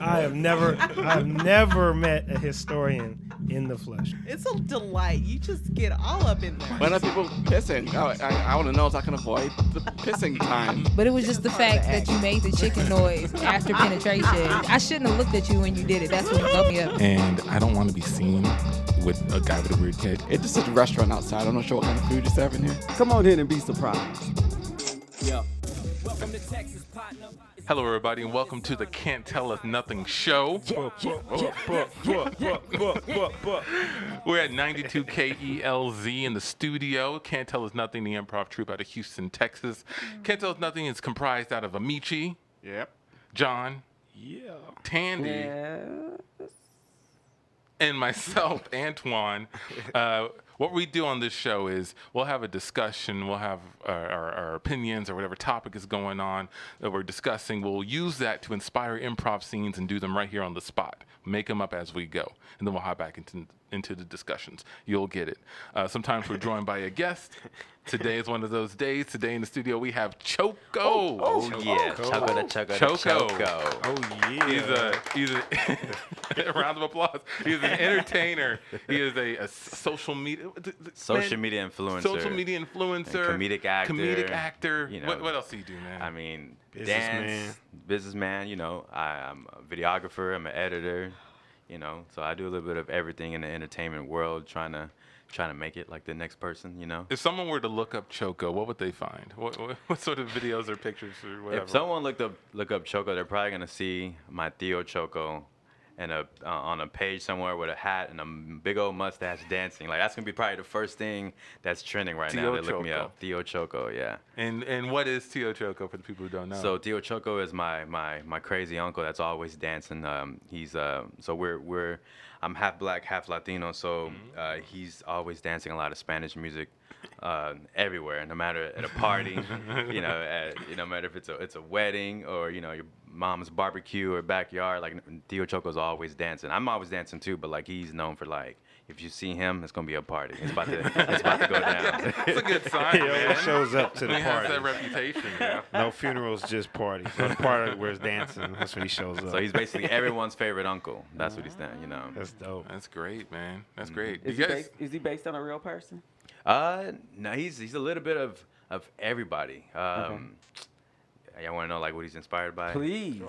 I have never, I have never met a historian in the flesh. It's a delight. You just get all up in there. When are people pissing? I, I, I want to know if I can avoid the pissing time. But it was just the fact that you made the chicken noise after penetration. I shouldn't have looked at you when you did it. That's what fucked me up. and I don't want to be seen with a guy with a weird head. It's just a restaurant outside. I'm not sure what kind of food you're serving here. Come on in and be surprised. Hello, everybody, and welcome to the Can't Tell Us Nothing show. We're at 92 KELZ in the studio. Can't Tell Us Nothing, the improv troupe out of Houston, Texas. Can't Tell Us Nothing is comprised out of Amici, Yep. John, Yeah. Tandy, and myself, Antoine. Uh, what we do on this show is we'll have a discussion, we'll have our, our, our opinions or whatever topic is going on that we're discussing. We'll use that to inspire improv scenes and do them right here on the spot. Make them up as we go, and then we'll hop back into into the discussions. You'll get it. Uh, sometimes we're joined by a guest. Today is one of those days. Today in the studio we have Choco. Oh, oh, oh yeah, choco the choco the Choco. choco. Oh yeah. He's a he's a, a round of applause. He's an entertainer. He is a, a social media Social man, media influencer. social media influencer, And comedic actor, comedic actor. you what, know. what else do you do, man? I mean, Businessman. dance, businessman. You know, I, I'm a videographer. I'm an editor. You know, so I do a little bit of everything in the entertainment world, trying to trying to make it like the next person. You know. if someone were to look up Choco, what would they find? What, what, what sort of videos or pictures or whatever? If someone looked up look up Choco, they're probably gonna see my Tio Choco, and a uh, on a page somewhere with a hat and a big old mustache dancing. Like that's gonna be probably the first thing that's trending right Tio now. They look me up, Tio Choco. Yeah. and and what is Tio Choco for the people who don't know? So Tio Choco is my my my crazy uncle that's always dancing. Um, he's uh, so we're we're I'm half black, half Latino. So uh, he's always dancing a lot of Spanish music uh, everywhere, no matter at a party, you know, at, you know, no matter if it's a it's a wedding or you know your mom's barbecue or backyard. Like Tio Choco's always dancing. I'm always dancing too, but like he's known for like. If you see him, it's gonna be a party. It's about to, it's about to go down. it's a good sign, He man. always shows up to the he the has that party. reputation. Yeah. No funerals, just parties. So the party where it's dancing. That's when he shows up. So he's basically everyone's favorite uncle. That's what he's saying, you know. That's dope. That's great, man. Mm-hmm. That's great. Is you he, guys, based, is he based on a real person? Uh, no, he's he's a little bit of of everybody. Um, y'all want to know like what he's inspired by? Please.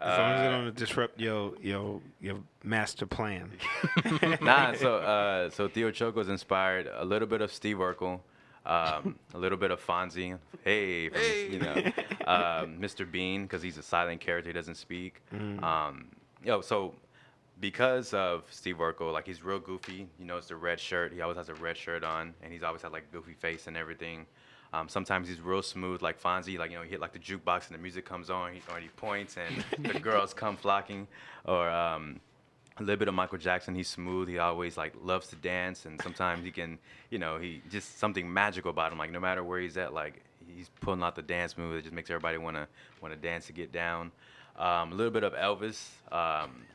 As long as it don't disrupt your your your master plan. nah, so uh, so Tio Choco's inspired a little bit of Steve Urkel, um, a little bit of Fonzie. Hey, from, you know, um, Mr. Bean because he's a silent character, he doesn't speak. Um, yo, so because of Steve Urkel, like he's real goofy. You know, it's the red shirt. He always has a red shirt on, and he's always had like goofy face and everything. Um, sometimes he's real smooth, like Fonzie. Like you know, he hit like the jukebox and the music comes on, he, or he points and the girls come flocking. Or um, a little bit of Michael Jackson. He's smooth. He always like loves to dance, and sometimes he can, you know, he just something magical about him. Like no matter where he's at, like he's pulling out the dance move. that just makes everybody wanna wanna dance to get down. Um, a little bit of Elvis. Um,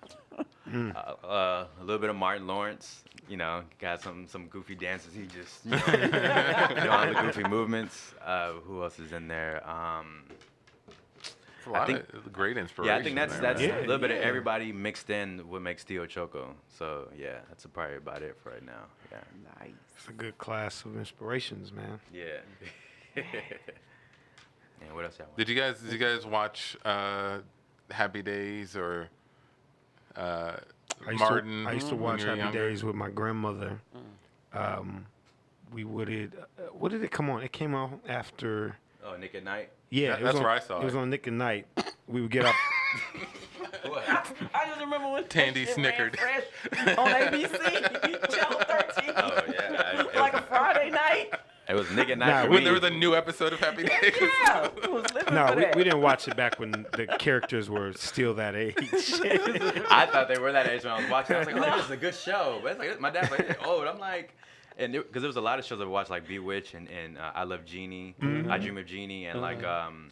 uh, uh, a little bit of Martin Lawrence. You know, got some some goofy dances. He just you know, doing all the goofy movements. Uh, who else is in there? Um, a lot think- of great inspiration. yeah, I think that's there, that's man. Yeah, a little bit of everybody mixed in what makes Tio Choco. So yeah, that's probably about it for right now. Yeah. Nice. It's a good class of inspirations, man. Yeah. and what else y'all want? Did you guys did you guys watch uh, Happy Days or uh, I Martin? To, I used to watch Happy younger? Days with my grandmother. Um, we would it. Uh, what did it come on? It came on after. Oh, Nick at Nite. Yeah, That- it was that's on, where I saw It It was on Nick at Nite. We would get up. What? I just remember when Tandy snickered. on ABC, Channel 13. Oh yeah. I- like a Friday night. It was Nick at Nite. Nah, when me. there was a new episode of Happy Days. Yeah, I was living no, we, we didn't watch it back when the characters were still that age. I thought they were that age when I was watching. I was like, oh, this is a good show. But it's like, my dad's like, oh, and I'm like, and because there was a lot of shows I watched, like Bewitched and, and uh, I Love Jeannie, I Dream of Jeannie, and like um,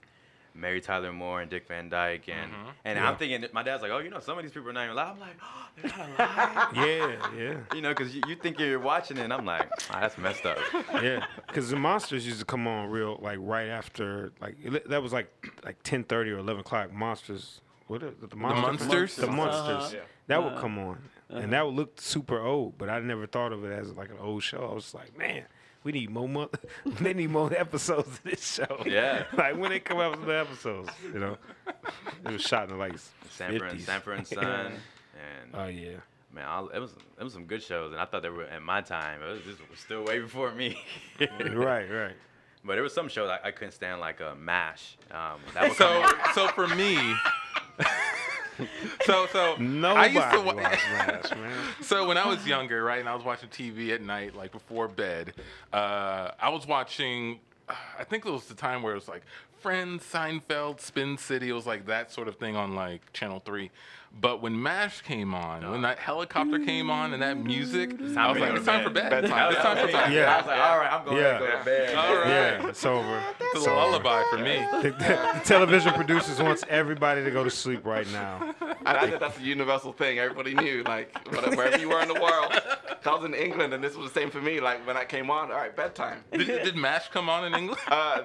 Mary Tyler Moore and Dick Van Dyke, and and I'm thinking, my dad's like, oh, you know, some of these people are not even alive. I'm like, oh, they're not alive. yeah, yeah, you know, because you, you think you're watching it, and I'm like, ah, that's messed up. yeah. Because the monsters used to come on real like right after like it- that was like like ten thirty or eleven o'clock. Monsters what are, the, The monsters? Munsters? The monsters. Yeah. That would come on, Uh-huh. and that would look super old. But I never thought of it as like an old show. I was like, man, we need more month. they need more episodes of this show. Yeah. like when they come out with the episodes, you know. It was shot in the like Sanford and 50s. Sanford and Son, and Oh yeah. man, I, it was it was some good shows, and I thought they were at my time. It was, this was still way before me. right, right. But there was some shows I, I couldn't stand, like uh, Mash. Um, that would So, so for me, so so Nobody I used to watched wa- Mash, man. So when I was younger, right, and I was watching TV at night, like before bed, uh, I was watching. I think it was the time where it was like Friends, Seinfeld, Spin City. It was like that sort of thing on like Channel Three. But when MASH came on, when that helicopter came on and that music, I was like, it's time for bed. bed. Bedtime. It's time for bed. Yeah. I was like, all right, I'm going Yeah. to go to bed. All right. Yeah, it's over. It's a lullaby for me. The, the television producers wants everybody to go to sleep right now. And I think that's a universal thing. Everybody knew, like, wherever you were in the world. I was in England, and this was the same for me. Like, when I came on, all right, bedtime. Did, did MASH come on in England? Uh,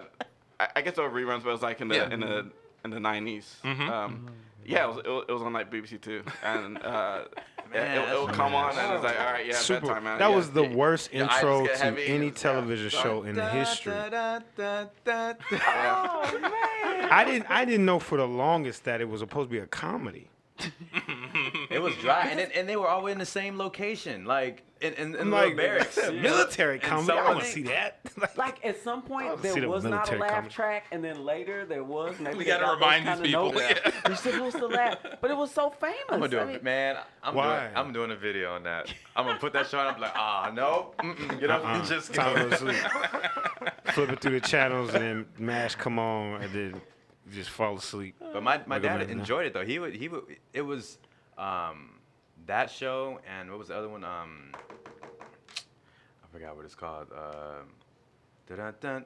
I, I guess there were reruns, but it was like in the Yeah. in the in the 90s. Mm-hmm. Um, yeah, it was, it was it was on like BBC Two, and uh, it, Man, it, it would come on, and it's like, all right, yeah, Super. bedtime, man. that yeah, was the worst Your eyes intro get to heavy, any yeah. television show in the history. Yeah. I didn't. I didn't know for the longest that it was supposed to be a comedy. It was dry, and, it, and they were all in the same location, like in, in, in I'm like, barracks. that's a military And comedy. so I I want to see that. Like at some point wanna there the was not a laugh comedy. track, and then later there was. Maybe We gotta got those remind these people. notes. Yeah. You're supposed to laugh, but it was so famous. I'm gonna do I it, mean, man. I'm Why? doing. I'm doing a video on that. I'm gonna put that show on. I'm like, ah, no, mm-mm, get up Uh-uh. and just Time to go. go to sleep. Flipping through the channels and then Mash come on and then you just fall asleep. But my, my dad enjoyed it though. He would he would. It was um that show and what was the other one? Um, I forgot what it's called. Um, dun,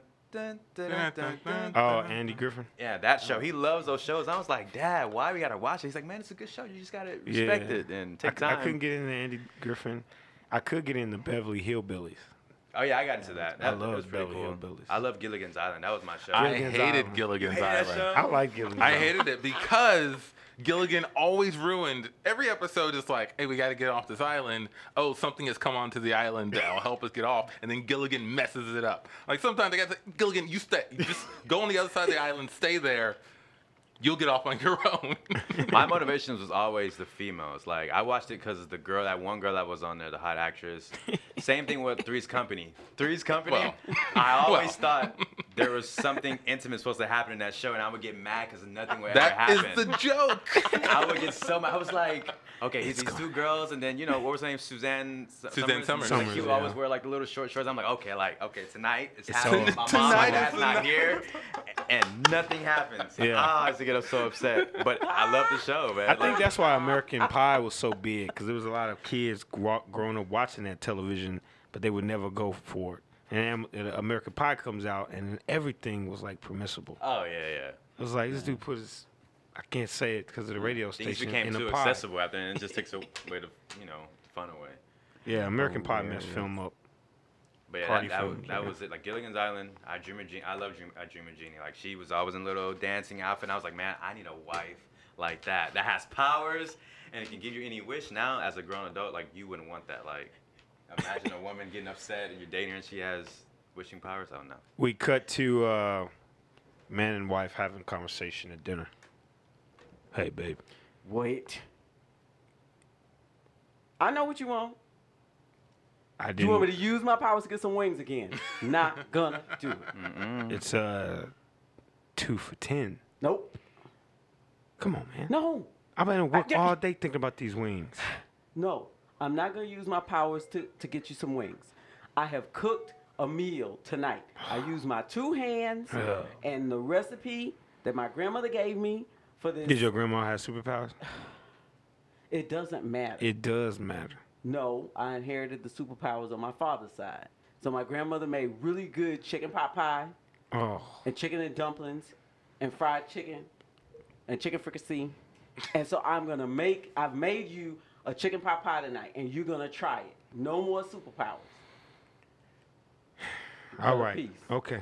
Oh. Andy Griffin. Yeah, that show. He loves those shows. I was like, Dad, why we gotta watch it? He's like, Man, it's a good show. You just gotta respect Yeah. it and take c- I time. I couldn't get into Andy Griffin. I could get into Beverly Hillbillies. Oh yeah, I got into that. I love was pretty Beverly cool. Hillbillies. I love Gilligan's Island. That was my show. I Gilligan's hated Island. Gilligan's Island. I like Gilligan. I hated it because Gilligan always ruined every episode. Is like, hey, we got to get off this island. Oh, something has come onto the island that'll help us get off, and then Gilligan messes it up. Like sometimes they got to Gilligan, you stay, you just go on the other side of the island, stay there. You'll get off on your own. my motivations was always the females. Like I watched it because of the girl, that one girl that was on there, the hot actress. Same thing with Three's Company. Three's Company. Well, I always well. thought there was something intimate supposed to happen in that show, and I would get mad because nothing would that ever is happen. the joke. I would get so mad. I was like, okay, he's these two girls, and then you know what was her name? Suzanne. S- Suzanne Somers. Like, she Somers, would always yeah. wear like the little short shorts. I'm like, okay, like okay, tonight it's, It's happening. over. My mom, Tonight my dad's not night. here, and nothing happens. Yeah. Ah, I used to get so upset, but I love the show, man. I think that's why American Pie was so big because there was a lot of kids grow, growing up watching that television, but they would never go for it. And American Pie comes out, and everything was like permissible. Oh yeah, yeah. It was like this dude put his, I can't say it because of the radio Things station became in too the pie. accessible after, and it just takes away the you know the fun away. Yeah, American Oh, Pie messed film up. But yeah, Party that, that, film, was, that yeah. was it. Like Gilligan's Island, I dream of Jeannie. I love dream, I dream of Jeannie. Like she was always in little dancing outfit. And I was like, man, I need a wife like that that has powers and it can give you any wish. Now, as a grown adult, like you wouldn't want that. Like, imagine a woman getting upset and you're dating her and she has wishing powers. I don't know. We cut to uh, man and wife having conversation at dinner. Hey, babe. Wait. I know what you want. I You didn't. want me to use my powers to get some wings again? Not gonna do it. It's uh, two for ten. Nope. Come on, man. No. I've been at work I- all day thinking about these wings. No. I'm not gonna use my powers to, to get you some wings. I have cooked a meal tonight. I used my two hands and the recipe that my grandmother gave me for this. Did your grandma have superpowers? it doesn't matter. It does matter. No, I inherited the superpowers on my father's side. So my grandmother made really good chicken pot pie Oh, and chicken and dumplings and fried chicken and chicken fricassee. and so I'm gonna make I've made you a chicken pot pie tonight and you're gonna try it. No more superpowers. All right. Piece. Okay.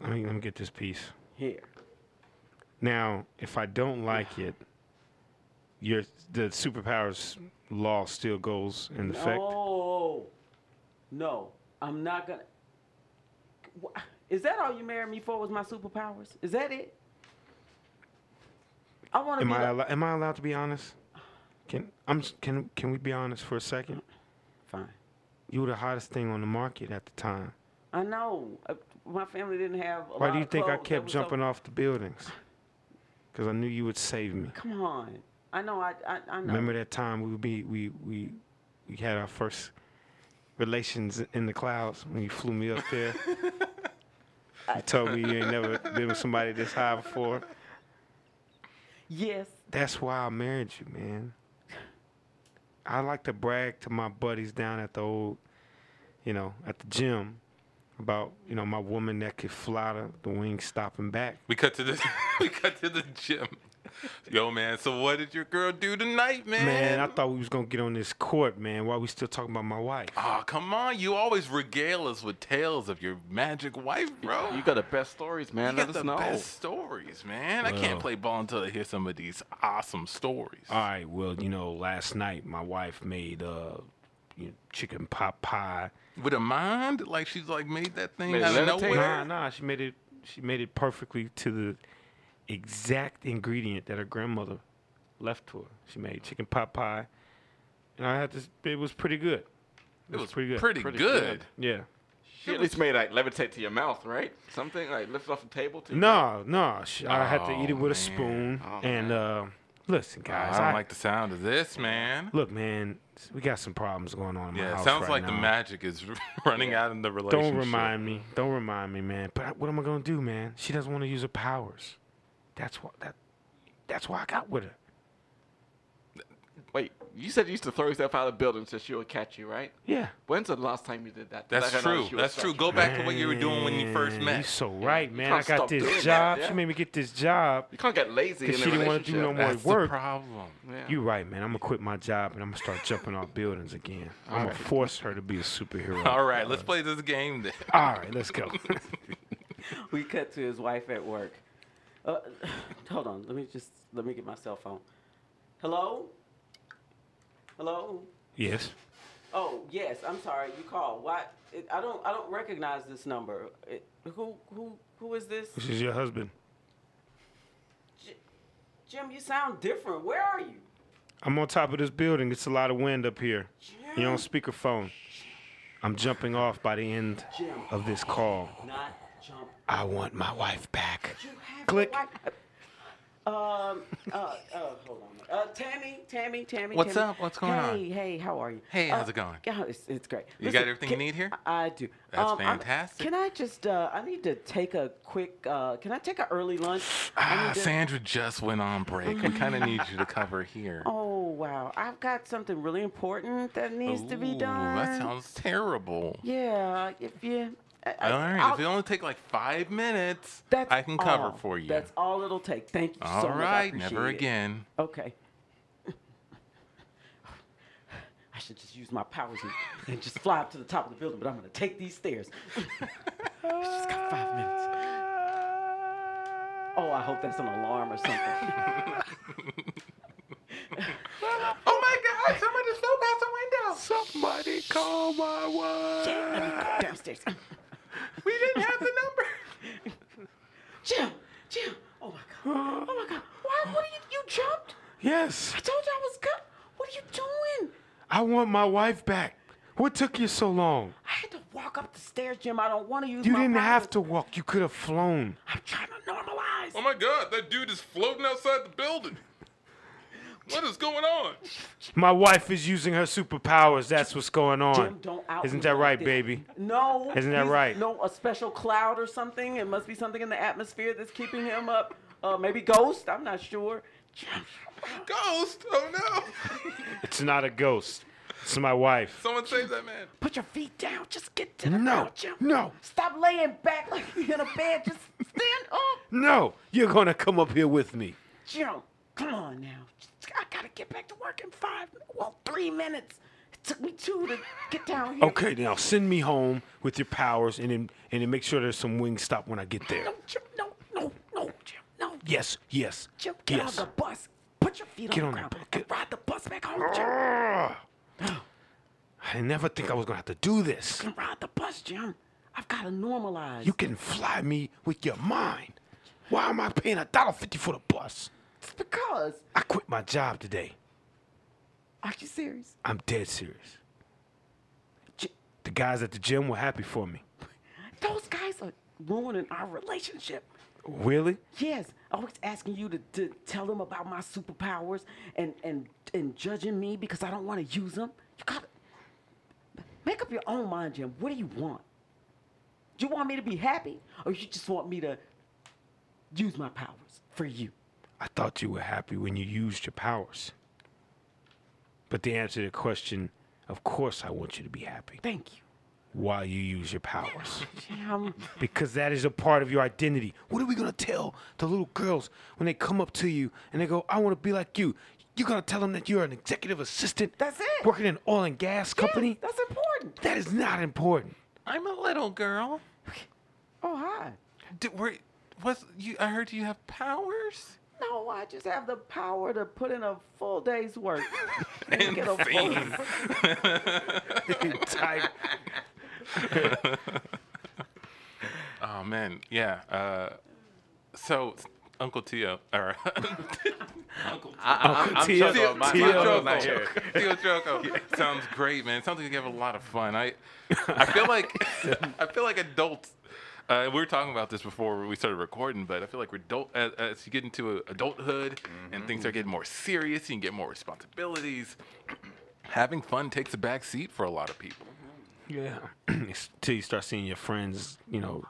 Let me let me get this piece. Here. Now, if I don't like it, your the superpowers law still goes in effect. No, no, I'm not gonna. Is that all you married me for? Was my superpowers? Is that it? I want to Am be. I like- allo- am I allowed to be honest? Can I'm can can we be honest for a second? Fine. You were the hottest thing on the market at the time. I know. Uh, my family didn't have. A Why do you think I kept was so- jumping off the buildings? Because I knew you would save me. Come on. I know. I I, I know. Remember that time we would be we we we had our first relations in the clouds when you flew me up there. you told me you ain't never been with somebody this high before. Yes. That's why I married you, man. I like to brag to my buddies down at the old, you know, at the gym about, you know, my woman that could fly the, the wings stopping back. We cut to the we cut to the gym. Yo, man. So what did your girl do tonight, man? Man, I thought we was gonna get on this court, man, while we still talking about my wife. Oh, come on. You always regale us with tales of your magic wife, bro. You got the best stories, man. You Let got us the know. best stories, man. I can't play ball until I hear some of these awesome stories. All right, well, you know, last night my wife made uh you know, chicken pot pie. With a mind, like she's like made that thing Made it out of nowhere. Nah, nah, she made it she made it perfectly to the exact ingredient that her grandmother left to her. She made chicken pot pie. And I had to it was pretty good. It was pretty good. Pretty, Pretty good. good. Yeah. She at least made like levitate to your mouth, right? Something like lift off the table. To No, no. sh- I had to eat it Oh, with a spoon. Oh, and man. uh, listen, Oh, guys. I don't I- like the sound of this, man. look, man. We got some problems going on in my Yeah, it house sounds right like now. the magic is running out in the relationship. Don't remind me. Don't remind me, man. But I- what am I gonna do, man? She doesn't want to use her powers. That's what that. That's why I got with her. Wait, you said you used to throw yourself out of buildings so she would catch you, right? Yeah. When's the last time you did that? That's Like, true. That's true. Go back to what you were doing when you first met. You're so right, man. I got stop doing this that, job. yeah. She made me get this job. You can't get lazy in 'Cause a she didn't wanna do no more That's work. the problem. Yeah. You right, man. I'm gonna quit my job and I'm gonna start jumping off buildings again. I'm gonna Alright. force her to be a superhero. All right, let's uh, play this game then. All right, let's go. We cut to his wife at work. Uh, hold on. Let me just let me get my cell phone. Hello. Hello. yes. Oh yes. I'm sorry. You called. Why? It, I don't. I don't recognize this number. It, who? Who? Who is this? This is your husband. J- Jim, you sound different. Where are you? I'm on top of this building. It's a lot of wind up here. You're on Jim. speakerphone. I'm jumping off by the end Jim. of this call. Not. I want my wife back. Click. Um. Uh. Uh. Hold on. Uh. Tammy. Tammy. Tammy. What's Tammy. up? What's going hey, on? Hey. Hey. How are you? Hey, how's Uh, it going? Yeah. It's, it's great. You got everything you need here? I, I do. That's Um, I'm- fantastic. Can I just? Uh. I need to take a quick. Uh. Can I take an early lunch? Ah, to- Sandra just went on break. We kind of need you to cover here. Oh wow! I've got something really important that needs to be Ooh, done. That sounds terrible. Yeah. If you. I, I- All right, I'll- if it only take like five minutes, that's I can cover all. for you. That's all it'll take. Thank you All so much. I right, never it. again. Okay. I should just use my powers and, and just fly up to the top of the building, but I'm gonna take these stairs. She's got five minutes. Oh, I hope that's an alarm or something. Oh my God! Someone just fell past the window. Somebody call my wife. Let me go downstairs. We didn't have the number. Jim, Jim. Oh my god. Oh my god. Why? What are you? You jumped? Yes. I told you I was good. What are you doing? I want my wife back. What took you so long? I had to walk up the stairs, Jim. I don't want to use You my didn't have to walk. You could have flown. I'm trying to normalize. Oh my God! That dude is floating outside the building. What is going on? My wife is using her superpowers. That's what's going on. Jim, don't out Isn't that right, this. baby? No. Isn't that right? No, a special cloud or something. It must be something in the atmosphere that's keeping him up. Uh, maybe ghost. I'm not sure. Jim, Ghost! Oh no! It's not a ghost. It's my wife. Someone save that man. put your feet down. Just get to the No, ground, Jim. no. Stop laying back like you're in a bed. Just stand up. No, you're gonna come up here with me. Jim, come on now. I gotta get back to work in five, well, three minutes. It took me two to get down here. Okay, now send me home with your powers, and then and then make sure there's some Wingstop when I get there. No, Jim, no, no, no, Jim, no. Yes, yes, Jim, get yes. on the bus. Put your feet on. Get on on the the ground bu- and ride the bus back home, Jim. Ah! I never think I was gonna have to do this. You can ride the bus, Jim. I've got to normalize. You can fly me with your mind. Why am I paying a dollar fifty for the bus? Because. I quit my job today. Are you serious? I'm dead serious. J- The guys at the gym were happy for me. Those guys are ruining our relationship. Really? Yes, always asking you to, to tell them about my superpowers and, and, and judging me because I don't want to use them. You gotta make up your own mind, Jim. What do you want? Do you want me to be happy or you just want me to use my powers for you? I thought you were happy when you used your powers. But to answer the question, of course I want you to be happy Thank you. while you use your powers. Jim, because that is a part of your identity. What are we gonna tell the little girls when they come up to you and they go, "I want to be like you"? You're gonna tell them that you're an executive assistant. That's it. Working in an oil and gas company. Yes, that's important. that is not important. I'm a little girl. Oh, hi. Did, were, what's, you, I heard you have powers? No, I just have the power to put in a full day's work. and get a full- Type. Oh man, yeah. Uh, so Uncle Tio, or Uncle I, I, I'm, I'm Tio- Choco. My, Tio my Choco. uncle's not here. Tio Choco sounds great, man. It sounds like you have a lot of fun. I, I feel like, I feel like adults. Uh, we were talking about this before we started recording, but I feel like we're adult as, as you get into adulthood and things are mm-hmm. getting more serious, you can get more responsibilities. Having fun takes a back seat for a lot of people. Yeah. Until you start seeing your friends, you know,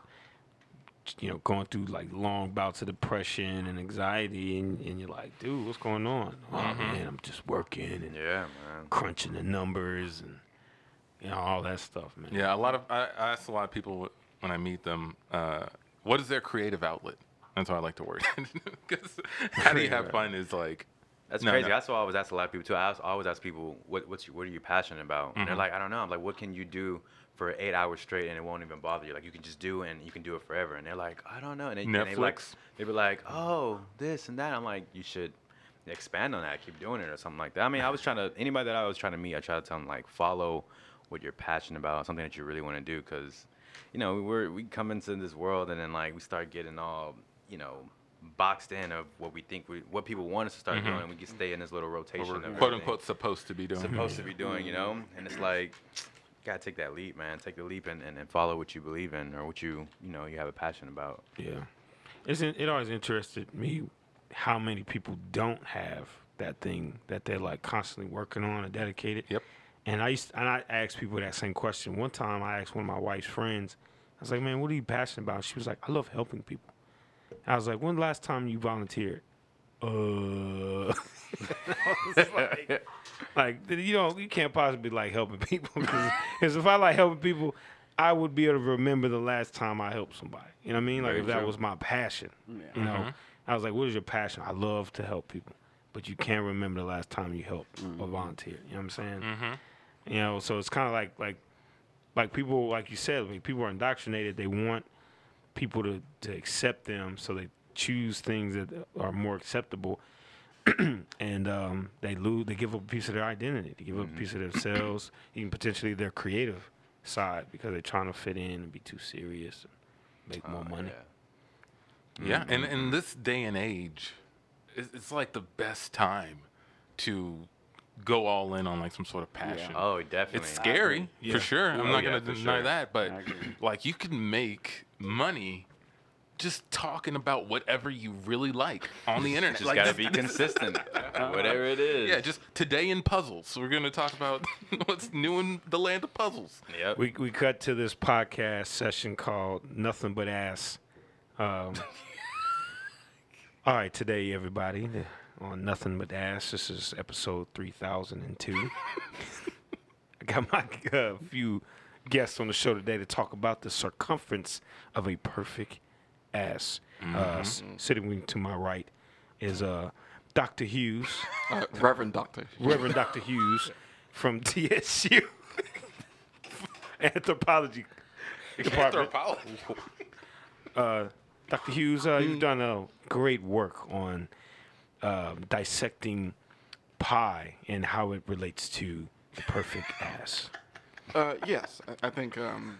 you know, going through like long bouts of depression and anxiety, and, and you're like, dude, what's going on? Oh mm-hmm. man, I'm just working and Yeah, man. crunching the numbers and you know all that stuff, man. Yeah, a lot of I, I ask a lot of people when I meet them, uh, what is their creative outlet? That's how I like to word it. Because how do you have fun is like That's No, crazy. no. That's what I always ask a lot of people too. I always- always ask people, what, what's your, what are you passionate about? And they're Mhm. like, I don't know. I'm like, what can you do for eight hours straight and it won't even bother you? Like you can just do it and you can do it forever. And they're like, I don't know. And they, and they like, Netflix. they be like, oh, this and that. I'm like, you should expand on that, keep doing it or something like that. I mean, I was trying to anybody that I was trying to meet, I try to tell them like follow what you're passionate about, something that you really want to do, because you know we're we come into this world and then like we start getting all you know boxed in of what we think we what people want us to start Mhm. doing. We can stay in this little rotation. we're of quote everything unquote supposed to be doing. supposed to be doing, you know? And it's like, gotta take that leap, man. Take the leap and, and, and follow what you believe in or what you, you know, you have a passion about. Yeah. It's in, it always interested me how many people don't have that thing that they're like constantly working on and dedicated. Yep. And I used and I asked people that same question. One time I asked one of my wife's friends, I was like, Man, what are you passionate about? She was like, I love helping people. I was like, When the last time you volunteered? Uh like, like you know, you can't possibly like helping people because if I like helping people, I would be able to remember the last time I helped somebody. You know what I mean? Like Very if that true. was my passion. Yeah. You know, Mhm. I was like, "What is your passion?" I love to help people, but you can't remember the last time you helped or volunteered. You know what I'm saying? Mm-hmm. You know, so it's kind of like like like people like you said, like people are indoctrinated. They want people to to accept them, so they choose things that are more acceptable. and um, they lose. They give up a piece of their identity. They give up a piece of themselves, even potentially their creative side, because they're trying to fit in and be too serious and make more Oh, money. yeah. Yeah, and in this day and age, it's, it's like the best time to go all in on like some sort of passion. Oh, definitely. It's scary Yeah. for sure. I'm Oh, not yeah, gonna deny sure. that, but like you can make money just talking about whatever you really like on the internet. Just like, gotta this- be this- consistent. Whatever it is. Yeah, just today in puzzles. We're gonna talk about what's new in the land of puzzles. Yep. We we cut to this podcast session called Nothing But Ass. Um, all right, today everybody on Nothing But Ass. This is episode three thousand and two. I got my uh, few guests on the show today to talk about the circumference of a perfect ass. Uh, s- sitting to my right is uh, Dr. Hughes, Uh, Reverend Doctor. Reverend Dr. Hughes from TSU Anthropology Department. Uh, Dr. Hughes, uh, you've done a great work on um, dissecting pie and how it relates to the perfect ass. Uh, yes, I, I think. Um,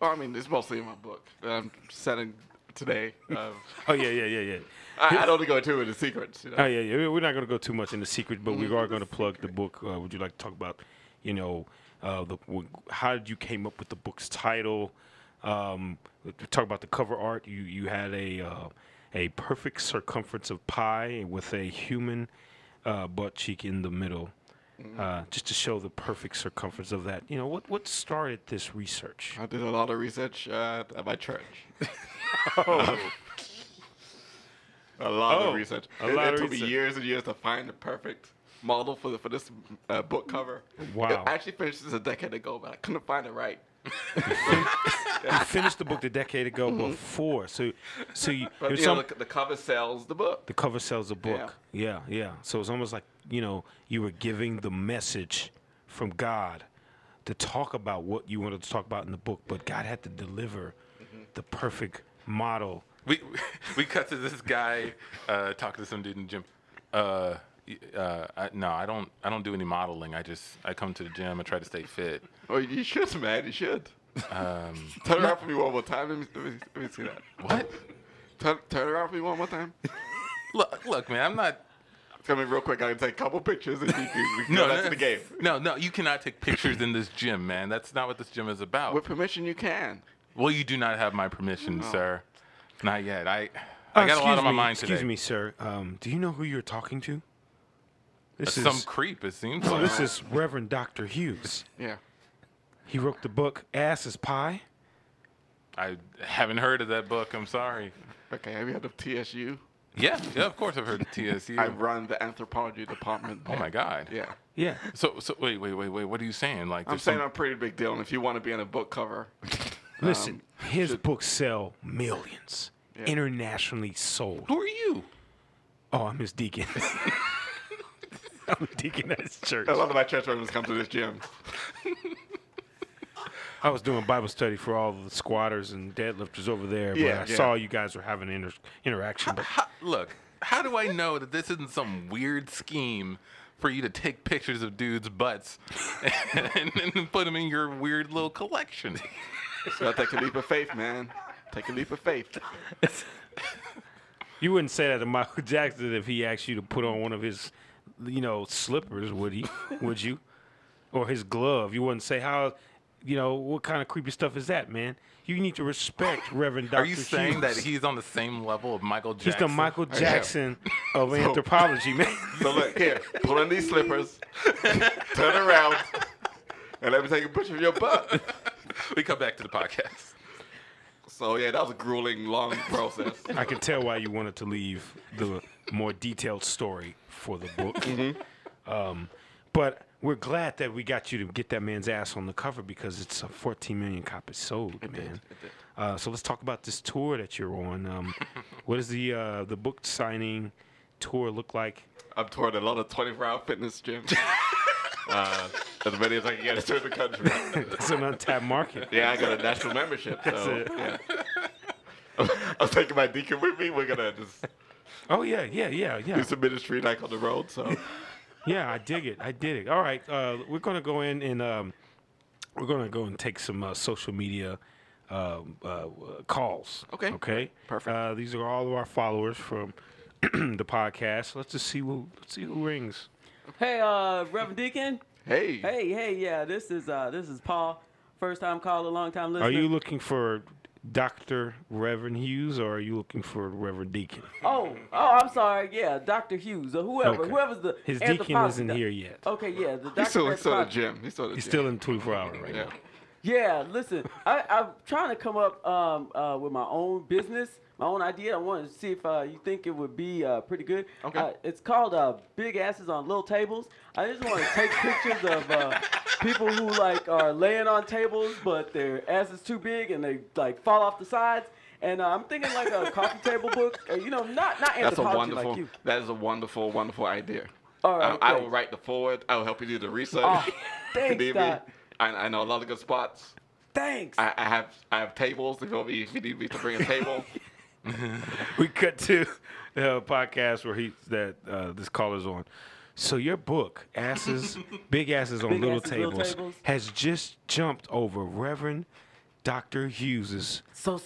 well, I mean, it's mostly in my book that I'm setting today. Uh, Oh yeah, yeah, yeah, yeah. I, I don't want to go into it in secrets. You know? Oh yeah, yeah. We're not going to go too much into secret, but we are going to plug the book. Uh, would you like to talk about, you know, uh, the w- how did you came up with the book's title? Um, talk about the cover art. You you had a uh, a perfect circumference of pie with a human uh, butt cheek in the middle, uh, just to show the perfect circumference of that. You know, what what started this research? I did a lot of research uh, at my church. a lot Oh, of research. a it, lot it of took research. me years and years to find the perfect model for the, for this uh, book cover. Wow. I actually finished this a decade ago, but I couldn't find it right. You finished the book a decade ago before, so so you, But you know, some- the, the cover sells the book. The cover sells the book. Yeah. yeah, So it's almost like you know you were giving the message from God to talk about what you wanted to talk about in the book, but God had to deliver the perfect model. We we cut to this guy uh, talking to some dude in the gym. Uh, uh, I, no, I don't. I don't do any modeling. I just I come to the gym. I try to stay fit. Oh, you should, man. You should. Um, Turn around for me one more time. Let me, let me, let me see that. what? Turn, turn around for me one more time. Look, look, man. I'm not. Come in real quick. I can take a couple pictures and you can, we can No, go back to the game. No, no. You cannot take pictures in this gym, man. That's not what this gym is about. With permission, you can. Well, you do not have my permission, No. sir. Not yet. I Uh, I got a lot excuse on my me, mind Excuse today. me, sir. Um, do you know who you're talking to? This is Some is creep. It seems no, like. this is Reverend Doctor Hughes. Yeah. He wrote the book Ass is Pie. I haven't heard of that book. I'm sorry. Okay. Have you heard of TSU? Yeah, yeah. Of course, I've heard of TSU. I run the anthropology department. oh my God. Yeah. Yeah. So, so wait, wait, wait, wait. What are you saying? Like, I'm saying some- I'm a pretty big deal, and if you want to be on a book cover, Listen, um, his should- books sell millions, Yeah. internationally sold. who are you? Oh, I'm his deacon. I'm a deacon at his church. a lot of my church members come to this gym. I was doing Bible study for all the squatters and deadlifters over there, but Yeah, I yeah. saw you guys were having an inter- interaction. But How, look, how do I know that this isn't some weird scheme for you to take pictures of dudes' butts and, and put them in your weird little collection? So take a leap of faith, man. Take a leap of faith. you wouldn't say that to Michael Jackson if he asked you to put on one of his, you know, slippers, would he? would you? Or his glove? You wouldn't say how, you know, what kind of creepy stuff is that, man? You need to respect Reverend Doctor. Are you saying that he's on the same level of Michael He's Jackson? the Michael Jackson of anthropology, man. So look here, pull in these slippers, turn around, and let me take a picture of your butt. We come back to the podcast. So yeah, that was a grueling, long process. I can tell why you wanted to leave the more detailed story for the book. Mm-hmm. Um, but we're glad that we got you to get that man's ass on the cover because it's a 14 million copies sold, man. Uh, so let's talk about this tour that you're on. Um, what does the uh, the book signing tour look like? I've toured a lot of 24-hour fitness gyms. Uh, as many as I can get into the country. It's an untapped market. Yeah, I got a national membership. So it. yeah. I'm taking my deacon with me. We're gonna just Oh yeah, yeah, yeah, yeah. do some ministry like on the road. So Yeah, I dig it. I dig it. All right, uh, we're gonna go in and um, we're gonna go and take some uh, social media um, uh, uh, calls. Okay. Okay. Perfect. Uh, these are all of our followers from the podcast. Let's just see who let's see who rings. Hey, uh, Reverend Deacon. hey, Hey, hey, yeah, this is uh, this is Paul. First time caller, long time listener. Are you looking for Doctor Reverend Hughes or are you looking for Reverend Deacon? Oh, oh, I'm sorry. Yeah, Doctor Hughes or whoever, Okay. whoever's the His deacon anthropologist. isn't here yet. Okay, yeah, the doctor. he's still, he's still at the gym. He's still at the He's gym. still in 24 hours right Yeah. now. Yeah, listen, I, I'm trying to come up um, uh, with my own business, my own idea. I wanted to see if uh, you think it would be uh, pretty good. Okay. Uh, it's called uh, Big Asses on Little Tables. I just want to take pictures of uh, people who like are laying on tables, but their ass is too big and they like fall off the sides. And uh, I'm thinking like a coffee table book, uh, you know, not not That's a wonderful. like that is a wonderful, wonderful idea. All right, Um, I will write the forward. I will help you do the research. Oh, thanks. Doc. I, I know a lot of good spots. Thanks. I, I have I have tables if you, want me, if you need me to bring a table. We cut to uh, podcast where he that uh, this caller's on. So your book, asses, big asses on Big little, Asses, Little tables, Tables. has just jumped over Reverend Dr. Hughes's So asses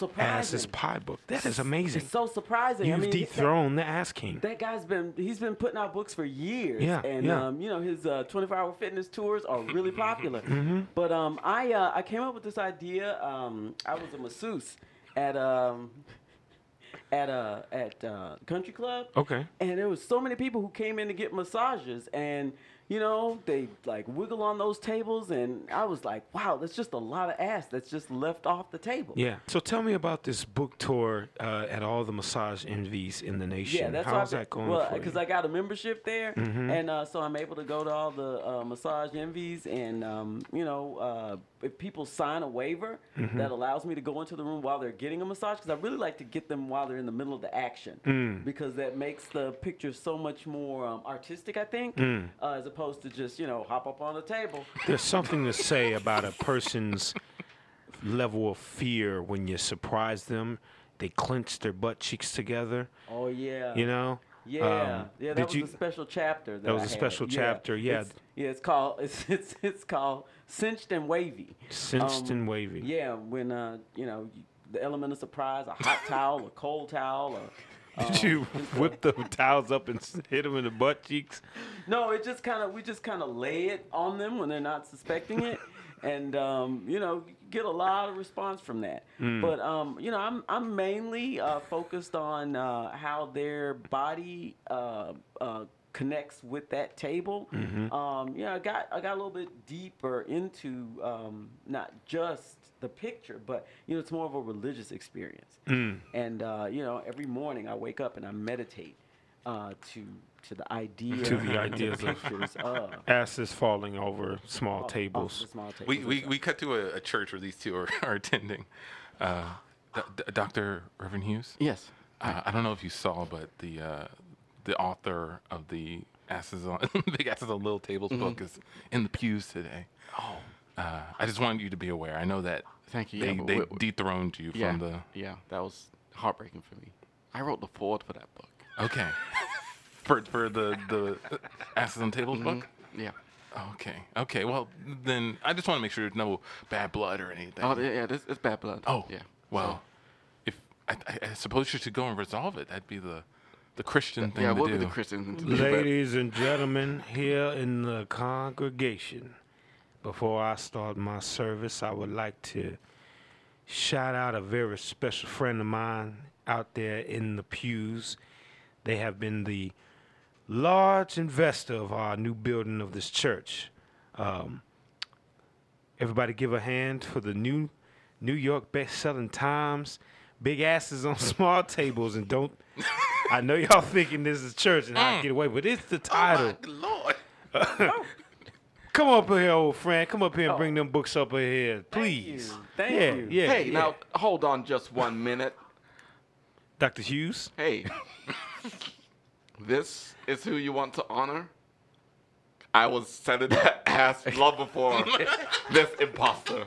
surprising. pie book. That is amazing. It's so surprising. You've I mean, dethroned the ass king. That guy's been he's been putting out books for years. Yeah, and yeah. um, you know his uh, 24 hour fitness tours are really popular. Mm-hmm. But um, I uh, I came up with this idea. Um, I was a masseuse at um at uh at uh, country club. Okay. And there was so many people who came in to get massages, and you know they like wiggle on those tables, and I was like, wow, that's just a lot of ass that's just left off the table. Yeah. So tell me about this book tour uh, at all the massage envies in the nation. Yeah, that's How's that going Well, because? I got a membership there, Mhm. and uh, so I'm able to go to all the uh, massage envies, and um, you know, uh, if people sign a waiver Mm-hmm. that allows me to go into the room while they're getting a massage, because I really like to get them while they're in the middle of the action, Mm. because that makes the picture so much more um, artistic, I think, Mm. uh, as opposed to just you know hop up on the table. There's something to say about a person's level of fear when you surprise them. They clench their butt cheeks together. Oh yeah. You know. Yeah, Um, yeah, that was you- a special chapter. That, That was I a had. special chapter, yeah. It's, yeah, it's called it's it's it's called cinched and wavy. Cinched Um, and wavy. Yeah, when uh you know the element of surprise, a hot towel, a cold towel, or Did um, you whip the towels up and hit them in the butt cheeks? no, it just kind of we just kind of lay it on them when they're not suspecting it, and um, you know get a lot of response from that. Mm. But um, you know I'm I'm mainly uh, focused on uh, how their body uh, uh, connects with that table. Mm-hmm. Um, yeah, I got I got a little bit deeper into um, not just the picture, but you know it's more of a religious experience. Mm. And uh, you know every morning I wake up and I meditate uh, to to the idea To the ideas of- pictures of Asses falling over small of- of tables. the small tables We, we, we cut to a, a church where these two are, are attending. Uh, D- D- Dr. Reverend Hughes? Yes. Uh, I don't know if you saw, but the uh, the author of the Asses on Big Asses on Little Tables book is in the pews today. Oh, Uh, I just wanted you to be aware. I know that thank you. they, yeah, they wh- wh- dethroned you yeah, from the. yeah, that was heartbreaking for me. I wrote the forward for that book. Okay. For for the the Asses on Tables book. Mm-hmm. Yeah. Okay. Okay. Well, then I just want to make sure there's no bad blood or anything. Oh, yeah, yeah this, it's bad blood. Oh, yeah. Well, if I, I, I suppose you should go and resolve it. That'd be the the Christian thing yeah, to we'll do. be the Christians. to do that. Ladies and gentlemen, here in the congregation, before I start my service, I would like to shout out a very special friend of mine out there in the pews. They have been the large investor of our new building of this church. Um, everybody give a hand for the new New York best-selling Times, Big Asses on Small Tables, and don't. I know y'all thinking this is church and how to get away, but it's the title. Lord. Come up here, old friend. Come up here and bring them books up here, please. you. Thank yeah, you. yeah. Hey, yeah. now hold on just one minute. Dr. Hughes. Hey, this is who you want to honor? I was sending that ass long before this imposter.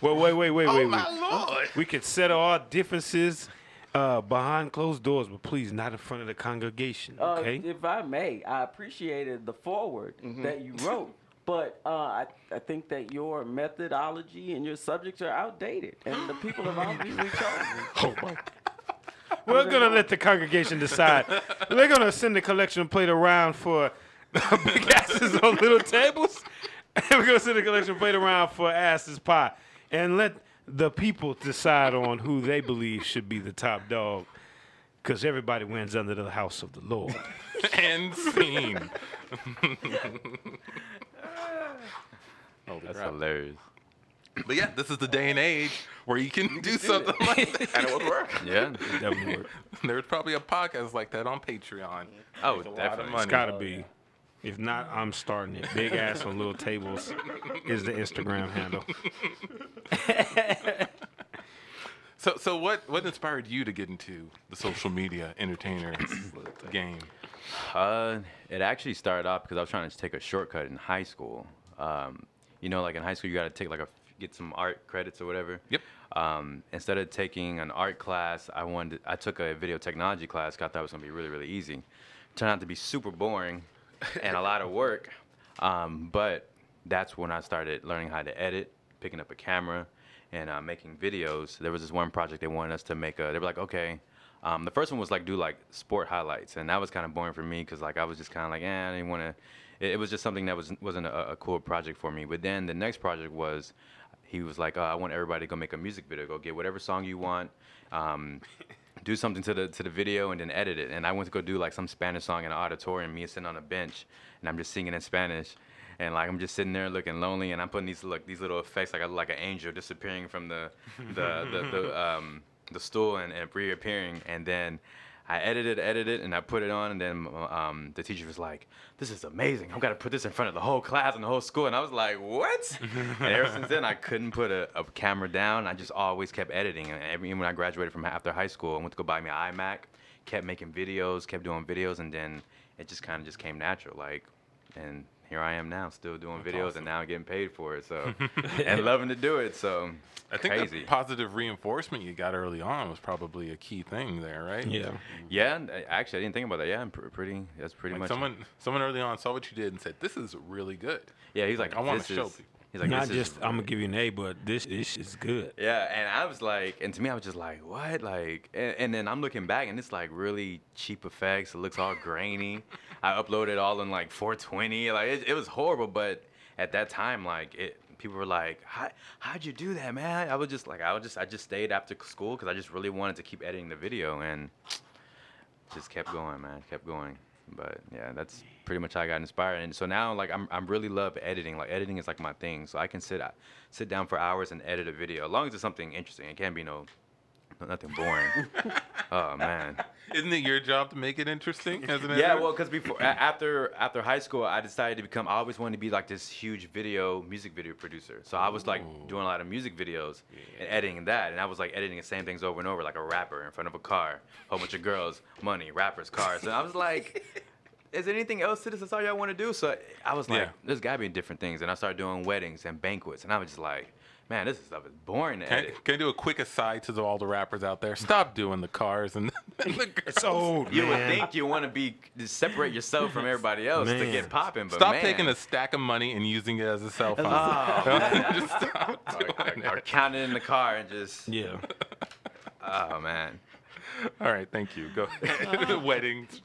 Wait, wait, wait, wait, wait, wait. Lord. We could settle our differences uh, behind closed doors, but please not in front of the congregation, Uh, okay? if I may, I appreciated the forward Mm-hmm. that you wrote, but uh, I, I think that your methodology and your subjects are outdated, and the people have obviously chosen. We're gonna let the congregation decide. They're gonna send the collection plate around for big asses on little tables, and we're gonna send the collection plate around for asses pie, and let the people decide on who they believe should be the top dog, because everybody wins under the house of the Lord. and scene. Holy oh, That's crap. hilarious. But yeah, this is the day and age where you can do something like that. And it would work. Yeah. That would work. There's probably a podcast like that on Patreon. Oh, Makes a lot of definitely. It's gotta be. If not, I'm starting it. Big ass on little tables is the Instagram handle. So, so what, what inspired you to get into the social media entertainer game? Uh, it actually started off because I was trying to take a shortcut in high school. Um, you know, like in high school, you got to take like a, get some art credits or whatever. Yep. Um, instead of taking an art class, I wanted I took a video technology class. I thought it was gonna be really really easy. Turned out to be super boring and a lot of work. Um, but that's when I started learning how to edit, picking up a camera, and uh, making videos. There was this one project they wanted us to make. A, they were like, okay. Um, the first one was like do like sport highlights, and that was kind of boring for me because like I was just kind of like, eh, I didn't want to. It, it was just something that was wasn't a, a cool project for me. But then the next project was, he was like, oh, I want everybody to go make a music video. Go get whatever song you want. Um, do something to the to the video and then edit it. And I went to go do like some Spanish song in an auditorium. Me sitting on a bench, and I'm just singing in Spanish, and like I'm just sitting there looking lonely, and I'm putting these like these little effects like I like an angel disappearing from the the the, the um the stool and, and reappearing, and then. I edited, edited, and I put it on, and then um, the teacher was like, "This is amazing! I'm gonna put this in front of the whole class and the whole school." And I was like, "What?" and ever since then, I couldn't put a, a camera down. I just always kept editing. And every, even when I graduated from after high school, I went to go buy me an iMac, kept making videos, kept doing videos, and then it just kind of just came natural. Like, and here I am now, still doing videos, and now I'm getting paid for it. So, and loving to do it. So, I think crazy. the positive reinforcement you got early on was probably a key thing there, right? Yeah. yeah, uh, actually, I didn't think about that. Yeah, I'm pr- pretty. That's pretty Like much. someone, someone early on saw what you did and said, "This is really good." yeah, he's like, I wanna show is-" people. He's like, Not "This is just I'm gonna give you an A, but this this is good. Yeah, and I was like, and to me, I was just like, what? Like, and, and then I'm looking back, and it's like really cheap effects. It looks all grainy. I uploaded all in like 420. Like, it, it was horrible, but at that time, like, it people were like, How, how'd you do that, man? I was just like, I was just, I just stayed after school because I just really wanted to keep editing the video, and just kept going, man, kept going. But yeah, that's pretty much how I got inspired. And so now, like, I'm, I'm really love editing. Like, editing is like my thing. So I can sit, uh, sit down for hours and edit a video, as long as it's something interesting. It can't be no, nothing boring. oh man. Isn't it your job to make it interesting as an Yeah, editor? well, because before, after, after high school, I decided to become. I always wanted to be like this huge video, music video producer. So I was like doing a lot of music videos and editing that, and I was like editing the same things over and over, like a rapper in front of a car, whole bunch of girls, money, rappers, cars, and I was like. Is there anything else to this? That's all y'all want to do. So I was like, Yeah. there's got to be different things. And I started doing weddings and banquets. And I was just like, man, this stuff is boring to Can, edit. can I do a quick aside to the, all the rappers out there? Stop doing the cars and, and the It's old, You would think you want to be separate yourself from everybody else to get popping, but Stop man, taking a stack of money and using it as a cell phone. Oh, Just stop or, doing or, or it. counting in the car and just Yeah. oh man. All right, thank you. Go ahead. The weddings.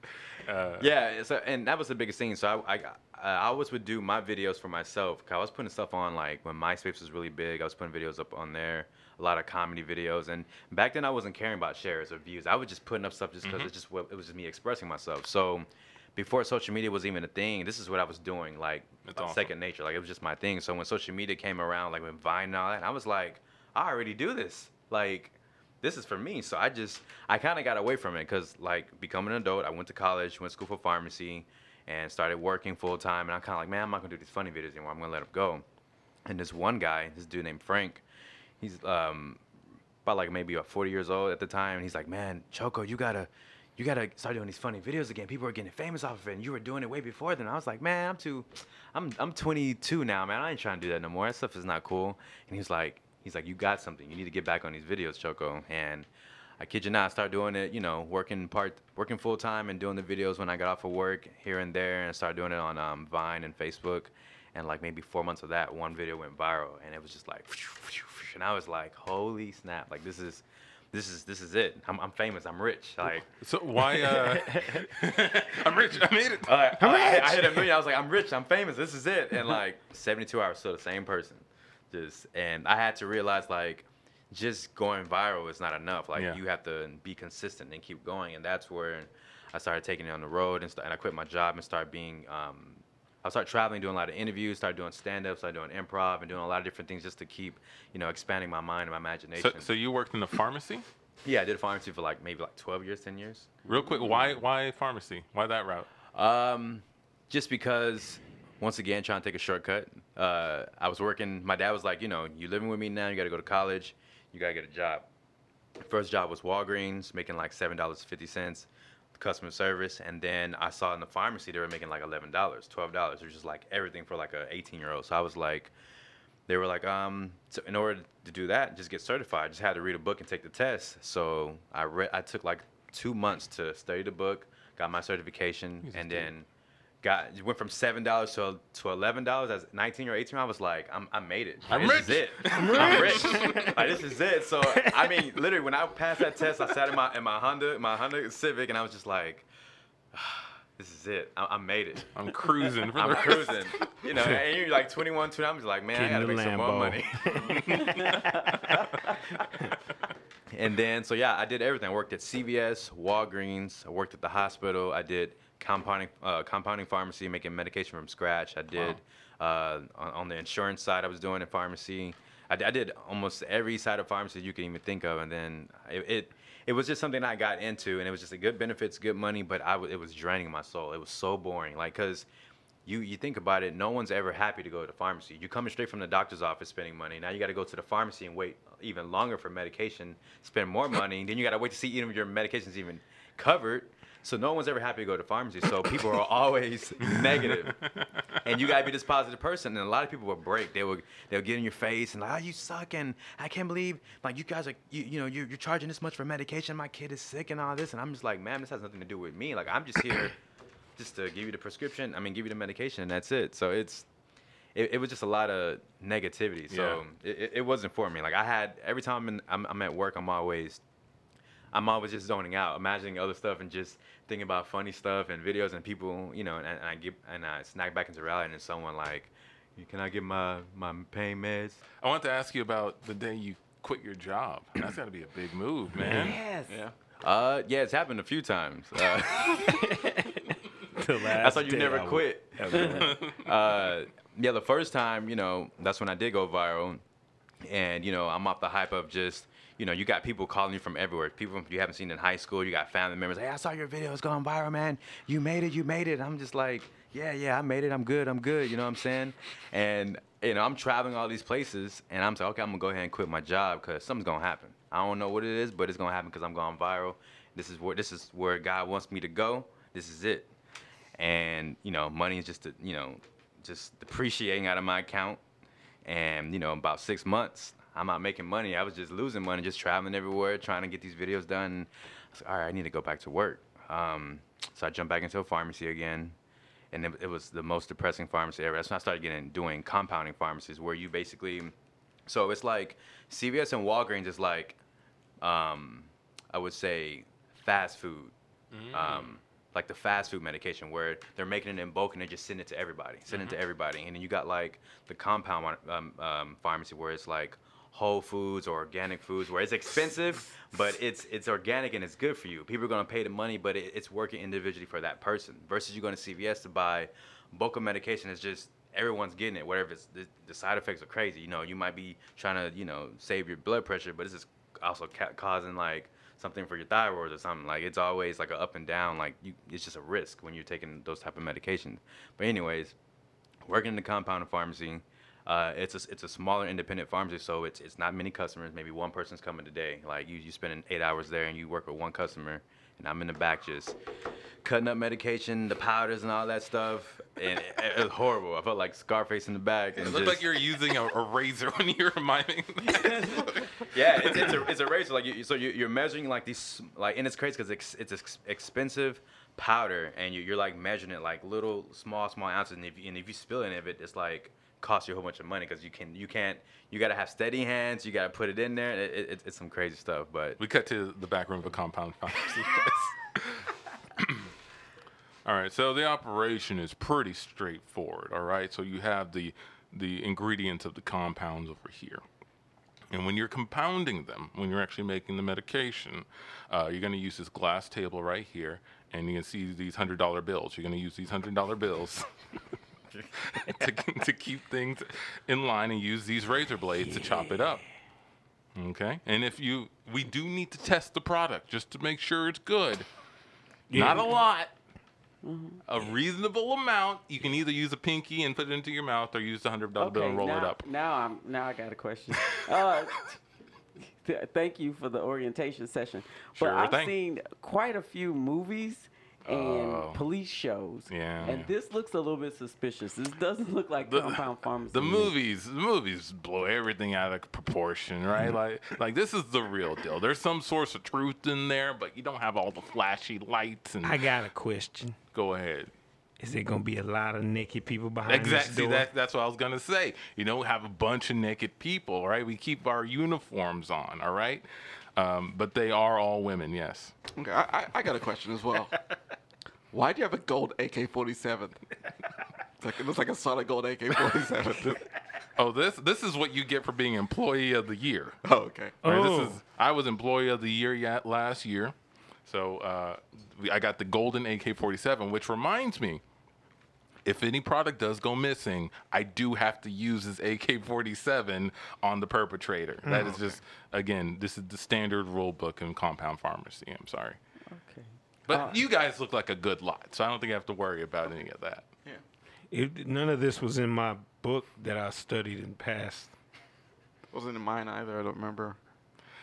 Uh, Yeah, so and that was the biggest thing. So I, I, I always would do my videos for myself. I was putting stuff on like when MySpace was really big. I was putting videos up on there, a lot of comedy videos. And back then I wasn't caring about shares or views. I was just putting up stuff just because it just it was just me expressing myself. So before social media was even a thing, this is what I was doing like awesome. second nature. Like it was just my thing. So when social media came around, like when Vine and all that, I was like, I already do this. Like this is for me. So I just, I kind of got away from it because, like, becoming an adult, I went to college, went to school for pharmacy, and started working full time. And I'm kind of like, man, I'm not gonna do these funny videos anymore. I'm gonna let them go. And this one guy, this dude named Frank, he's um, about like maybe about 40 years old at the time. And he's like, man, Choco, you gotta, you gotta start doing these funny videos again. People are getting famous off of it, and you were doing it way before then. I was like, man, I'm too, I'm, I'm 22 now, man. I ain't trying to do that no more. That stuff is not cool. And he's like, he's like, you got something. You need to get back on these videos, Choco. And I kid you not, I started doing it, you know, working part, working full time and doing the videos when I got off of work here and there, and started doing it on um, Vine and Facebook. And like maybe four months of that, one video went viral, and it was just like, and I was like, holy snap! Like this is, this is, this is it. I'm, I'm famous. I'm rich. Like. So why? Uh, I'm rich. I made it. Uh, I, I hit a million. I was like, I'm rich. I'm famous. This is it. And like 72 hours, still the same person. Just and I had to realize like, just going viral is not enough. Like Yeah. you have to be consistent and keep going. And that's where I started taking it on the road and, st- and I quit my job and started being. Um, I started traveling, doing a lot of interviews, started doing stand-up, started doing improv, and doing a lot of different things just to keep, you know, expanding my mind and my imagination. So, so you worked in a pharmacy? yeah, I did pharmacy for like maybe like 12 years, 10 years. Real quick, why why pharmacy? Why that route? Um, just because, once again, trying to take a shortcut. Uh, I was working. My dad was like, you know, you living with me now. You got to go to college. You got to get a job. First job was Walgreens, making like seven dollars fifty cents, customer service, and then I saw in the pharmacy they were making like eleven dollars, twelve dollars, which is like everything for like a eighteen year old. So I was like, they were like, um, so in order to do that, just get certified, just had to read a book and take the test. So I read, I took like two months to study the book, got my certification, and then got went from seven dollars to to eleven dollars as 19 or 18. I was like, I'm, I made it. I'm this is rich. it. I'm rich. like, this is it. So I mean, literally, when I passed that test, I sat in my in my Honda, my Honda Civic, and I was just like, this is it. I, I made it. I'm cruising. For I'm cruising. You know, and you're like 21, 20. I'm just like, man, I gotta make some more money. and then, so yeah, I did everything. I worked at CVS, Walgreens. I worked at the hospital. I did compounding, uh, compounding pharmacy, making medication from scratch. I did uh, on, on the insurance side. I was doing in pharmacy. I, I, did almost every side of pharmacy you can even think of, and then it. it it was just something I got into, and it was just a good benefits, good money, but I w- it was draining my soul. It was so boring, like because you you think about it, no one's ever happy to go to the pharmacy. You're coming straight from the doctor's office spending money. Now you got to go to the pharmacy and wait even longer for medication, spend more money. then you got to wait to see even if your medication's even covered. So no one's ever happy to go to pharmacy. So people are always negative, and you gotta be this positive person. And a lot of people will break. They will they'll get in your face and like, oh, you suck, and I can't believe like you guys are you, you know you're, you're charging this much for medication. My kid is sick and all this, and I'm just like, man, this has nothing to do with me. Like I'm just here just to give you the prescription. I mean, give you the medication, and that's it. So it's it, it was just a lot of negativity. So it, it- it wasn't for me. Like I had every time I'm, in, I'm I'm at work, I'm always I'm always just zoning out, imagining other stuff and just thinking about funny stuff and videos and people, you know, and, and I get and I snack back into reality and someone like, can I get my my pain meds? I want to ask you about the day you quit your job. That's got to be a big move, man. Yes. Yeah. Uh, yeah, it's happened a few times. Uh, The last that's why you never I quit. uh, yeah, the first time, you know, that's when I did go viral, and you know, I'm off the hype of just, you know, you got people calling you from everywhere. People you haven't seen in high school. You got family members. Hey, I saw your video. It's going viral, man. You made it. You made it. I'm just like, yeah, yeah, I made it. I'm good. I'm good. You know what I'm saying? And you know, I'm traveling all these places, and I'm like, okay, I'm gonna go ahead and quit my job because something's gonna happen. I don't know what it is, but it's gonna happen because I'm going viral. This is where this is where God wants me to go. This is it and you know money is just you know just depreciating out of my account and you know about six months i'm not making money. I was just losing money just traveling everywhere trying to get these videos done. I was like, all right i need to go back to work. Um, so i jumped back into a pharmacy again and it, it was the most depressing pharmacy ever. That's when i started getting doing compounding pharmacies where you basically so it's like cvs and walgreens is like um, i would say fast food um, like the fast food medication where they're making it in bulk and they just send it to everybody, send it to everybody. And then you got like the compound um, um, pharmacy where it's like whole foods or organic foods where it's expensive, but it's it's organic and it's good for you. People are gonna pay the money, but it, it's working individually for that person. Versus you going to CVS to buy bulk of medication. It's just everyone's getting it. Whatever it's the, the side effects are crazy. You know, you might be trying to you know save your blood pressure, but this is also ca- causing like something for your thyroid or something. Like it's always like a up and down. Like you, it's just a risk when you're taking those type of medications. But anyways, working in the compound pharmacy. Uh, it's a it's a smaller independent pharmacy, so it's it's not many customers. Maybe one person's coming today. Like you you spending eight hours there and you work with one customer, and I'm in the back just cutting up medication, the powders and all that stuff, and it, it was horrible. I felt like Scarface in the back. And It looked just- like you're using a, a razor when you were miming. yeah, it's, it's a it's a razor. Like you, so you, you're measuring like these like, and it's crazy because it's it's ex- expensive powder, and you, you're like measuring it like little small small ounces, and if and if you spill any of it, it's like costs you a whole bunch of money because you can you can't you gotta have steady hands, you gotta put it in there. It, it, it's some crazy stuff, but we cut to the back room of a compound all right, so the operation is pretty straightforward. All right, so you have the the ingredients of the compounds over here. And when you're compounding them, when you're actually making the medication, uh, you're going to use this glass table right here, and you can see these hundred dollar bills. You're going to use these hundred dollar bills to, to keep things in line, and use these razor blades to chop it up. Okay, and if you, we do need to test the product just to make sure it's good. Not a lot. A reasonable amount. You can either use a pinky and put it into your mouth, or use the hundred dollar bill and roll now, it up. Now I'm now I got a question. uh, th- thank you for the orientation session. But Sure I've thing. seen quite a few movies and Oh. police shows. Yeah. And this looks a little bit suspicious. This doesn't look like The- compound pharmacy. The movies, the movies blow everything out of proportion, right? Like, like this is the real deal. There's some source of truth in there, but you don't have all the flashy lights. And I got a question. go ahead. Is there gonna be a lot of naked people behind Exactly. this door? that, that's what I was gonna say. You know, we have a bunch of naked people, right? We keep our uniforms on, all right? Um, but they are all women, yes. Okay, I, I, I got a question as well. Why do you have a gold AK-47? Like, it looks like a solid gold AK-47. Oh, this this is what you get for being employee of the year. oh, okay. Right, Oh. This is I was employee of the year yet last year, so uh, I got the golden AK-47, which reminds me, if any product does go missing, I do have to use this AK-47 on the perpetrator. That is just again, this is the standard rule book in compound pharmacy. I'm sorry, Okay. But you guys look like a good lot, so I don't think I have to worry about any of that. It, none of this was in my book that I studied and passed. Wasn't in mine either. I don't remember.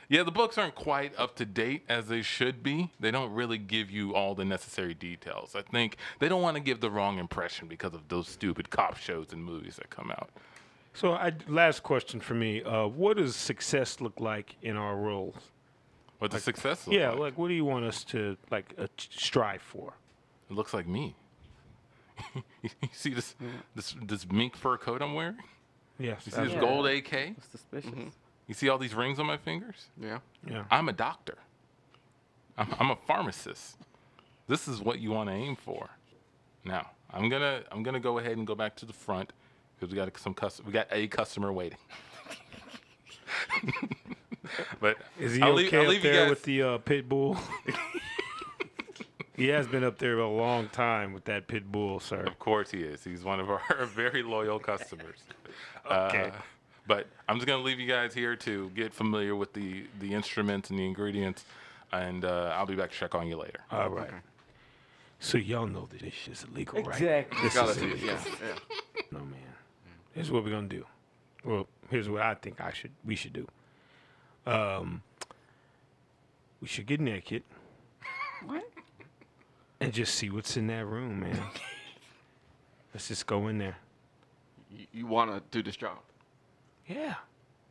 Yeah, the books aren't quite up to date as they should be. They don't really give you all the necessary details. I think they don't want to give the wrong impression because of those stupid cop shows and movies that come out. So, I, last question for me: uh, What does success look like in our roles? What the success look Yeah, like? like what do you want us to like uh, strive for? It looks like me. you see this this this mink fur coat I'm wearing? Yes, You see this Yeah. gold AK? Suspicious. You see all these rings on my fingers? Yeah. yeah. I'm a doctor. I'm, I'm a pharmacist. This is what you want to aim for. Now, I'm gonna I'm gonna go ahead and go back to the front because we got some cus- we got a customer waiting. but Is he I'll okay leave, I'll up leave you there guys. with the uh, pit bull? he has been up there a long time with that pit bull, sir. Of course he is. He's one of our very loyal customers. Okay. Uh, but I'm just gonna leave you guys here to get familiar with the the instruments and the ingredients, and uh, I'll be back to check on you later. All right. So y'all know that this shit's illegal, right? Exactly. This Gotta is see illegal. Yeah. Yeah. No man. Here's what we're gonna do. Well, here's what I think I should we should do. Um we should get naked What? and just see what's in that room, man. Let's just go in there. You, you want to do this job? Yeah.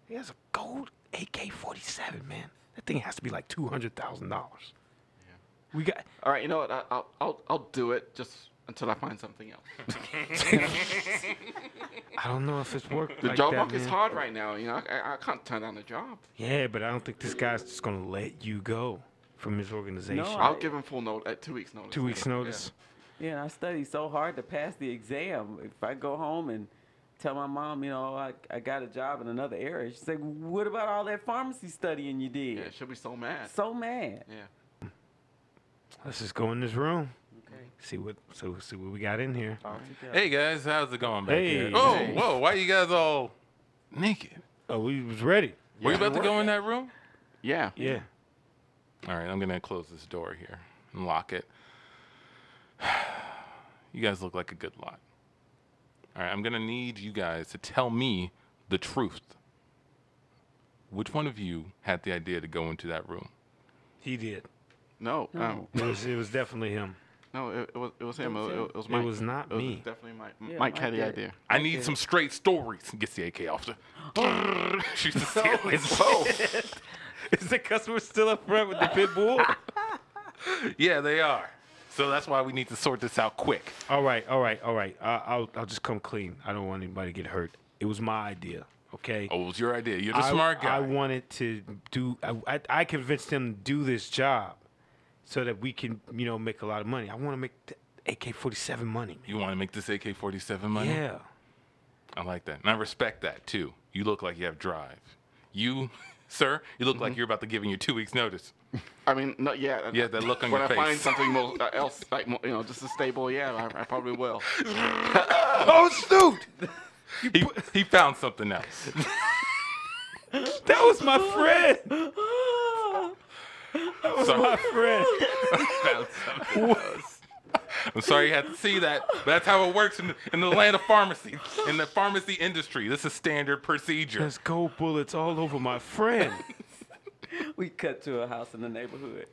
He has a gold AK forty seven, man. That thing has to be like two hundred thousand dollars. Yeah. We got All right. You know what? I, I'll I'll I'll do it just until I find something else. I don't know if it's worked. The like job that, market's man. hard right now. You know, I, I, I can't turn down the job. Yeah, but I don't think this guy's just gonna let you go from his organization. No, I'll Right. give him full note at uh, two weeks notice. Two weeks Yeah. notice. Yeah, and I studied so hard to pass the exam. If I go home and tell my mom, you know, I, I got a job in another area, she's like, what about all that pharmacy studying you did? Yeah, yeah she'll be so mad. So mad. Yeah. Let's just go in this room. Okay. See what so see what we got in here. All. Hey guys, how's it going back here? Hey. Oh, Hey. whoa! Why you guys all naked? Oh, we was ready. Were you about to go in that room? Yeah. Yeah. All right, I'm gonna close this door here and lock it. You guys look like a good lot. All right, I'm gonna need you guys to tell me the truth. Which one of you had the idea to go into that room? He did. No. Um, It was it was definitely him. No. It, it was it was him. was It, him. it was It was not It was me. definitely Mike. Yeah, Mike Mike had the did. idea. I need some straight stories. Gets the AK off the. Shoots the ceiling. Whoa. Is the customer still up front with the pit bull? Yeah, they are. So that's why we need to sort this out quick. all right, all right, all right. I, I'll I'll just come clean. I don't want anybody to get hurt. It was my idea. Okay. Oh, it was your idea. You're the I, smart guy. I wanted to do. I, I, I convinced him to do this job, so that we can, you know, make a lot of money. I want to make the AK-47 money. Man. you want to make this AK-47 money? Yeah. I like that. And I respect that too. You look like you have drive. You, sir, you look Mm-hmm. like you're about to give in your two weeks notice. I mean, not yet. Yeah, that look on when your I find something more, uh, else, like more, you know, just a stable, yeah, I, I probably will. Oh, shoot! He, he found something else. That was my friend. That Sorry. my friend. found else. I'm sorry you had to see that, but that's how it works in, in the land of pharmacy, in the pharmacy industry. This is standard procedure. There's gold bullets all over my friend. We cut to a house in the neighborhood.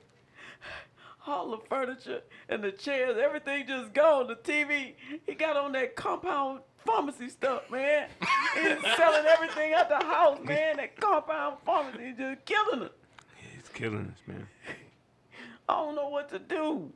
all the furniture and the chairs, everything just gone. The TV, he got on that compound pharmacy stuff, man. He's selling everything at the house, man. That compound pharmacy is just killing us. Killing us, man. I don't know what to do.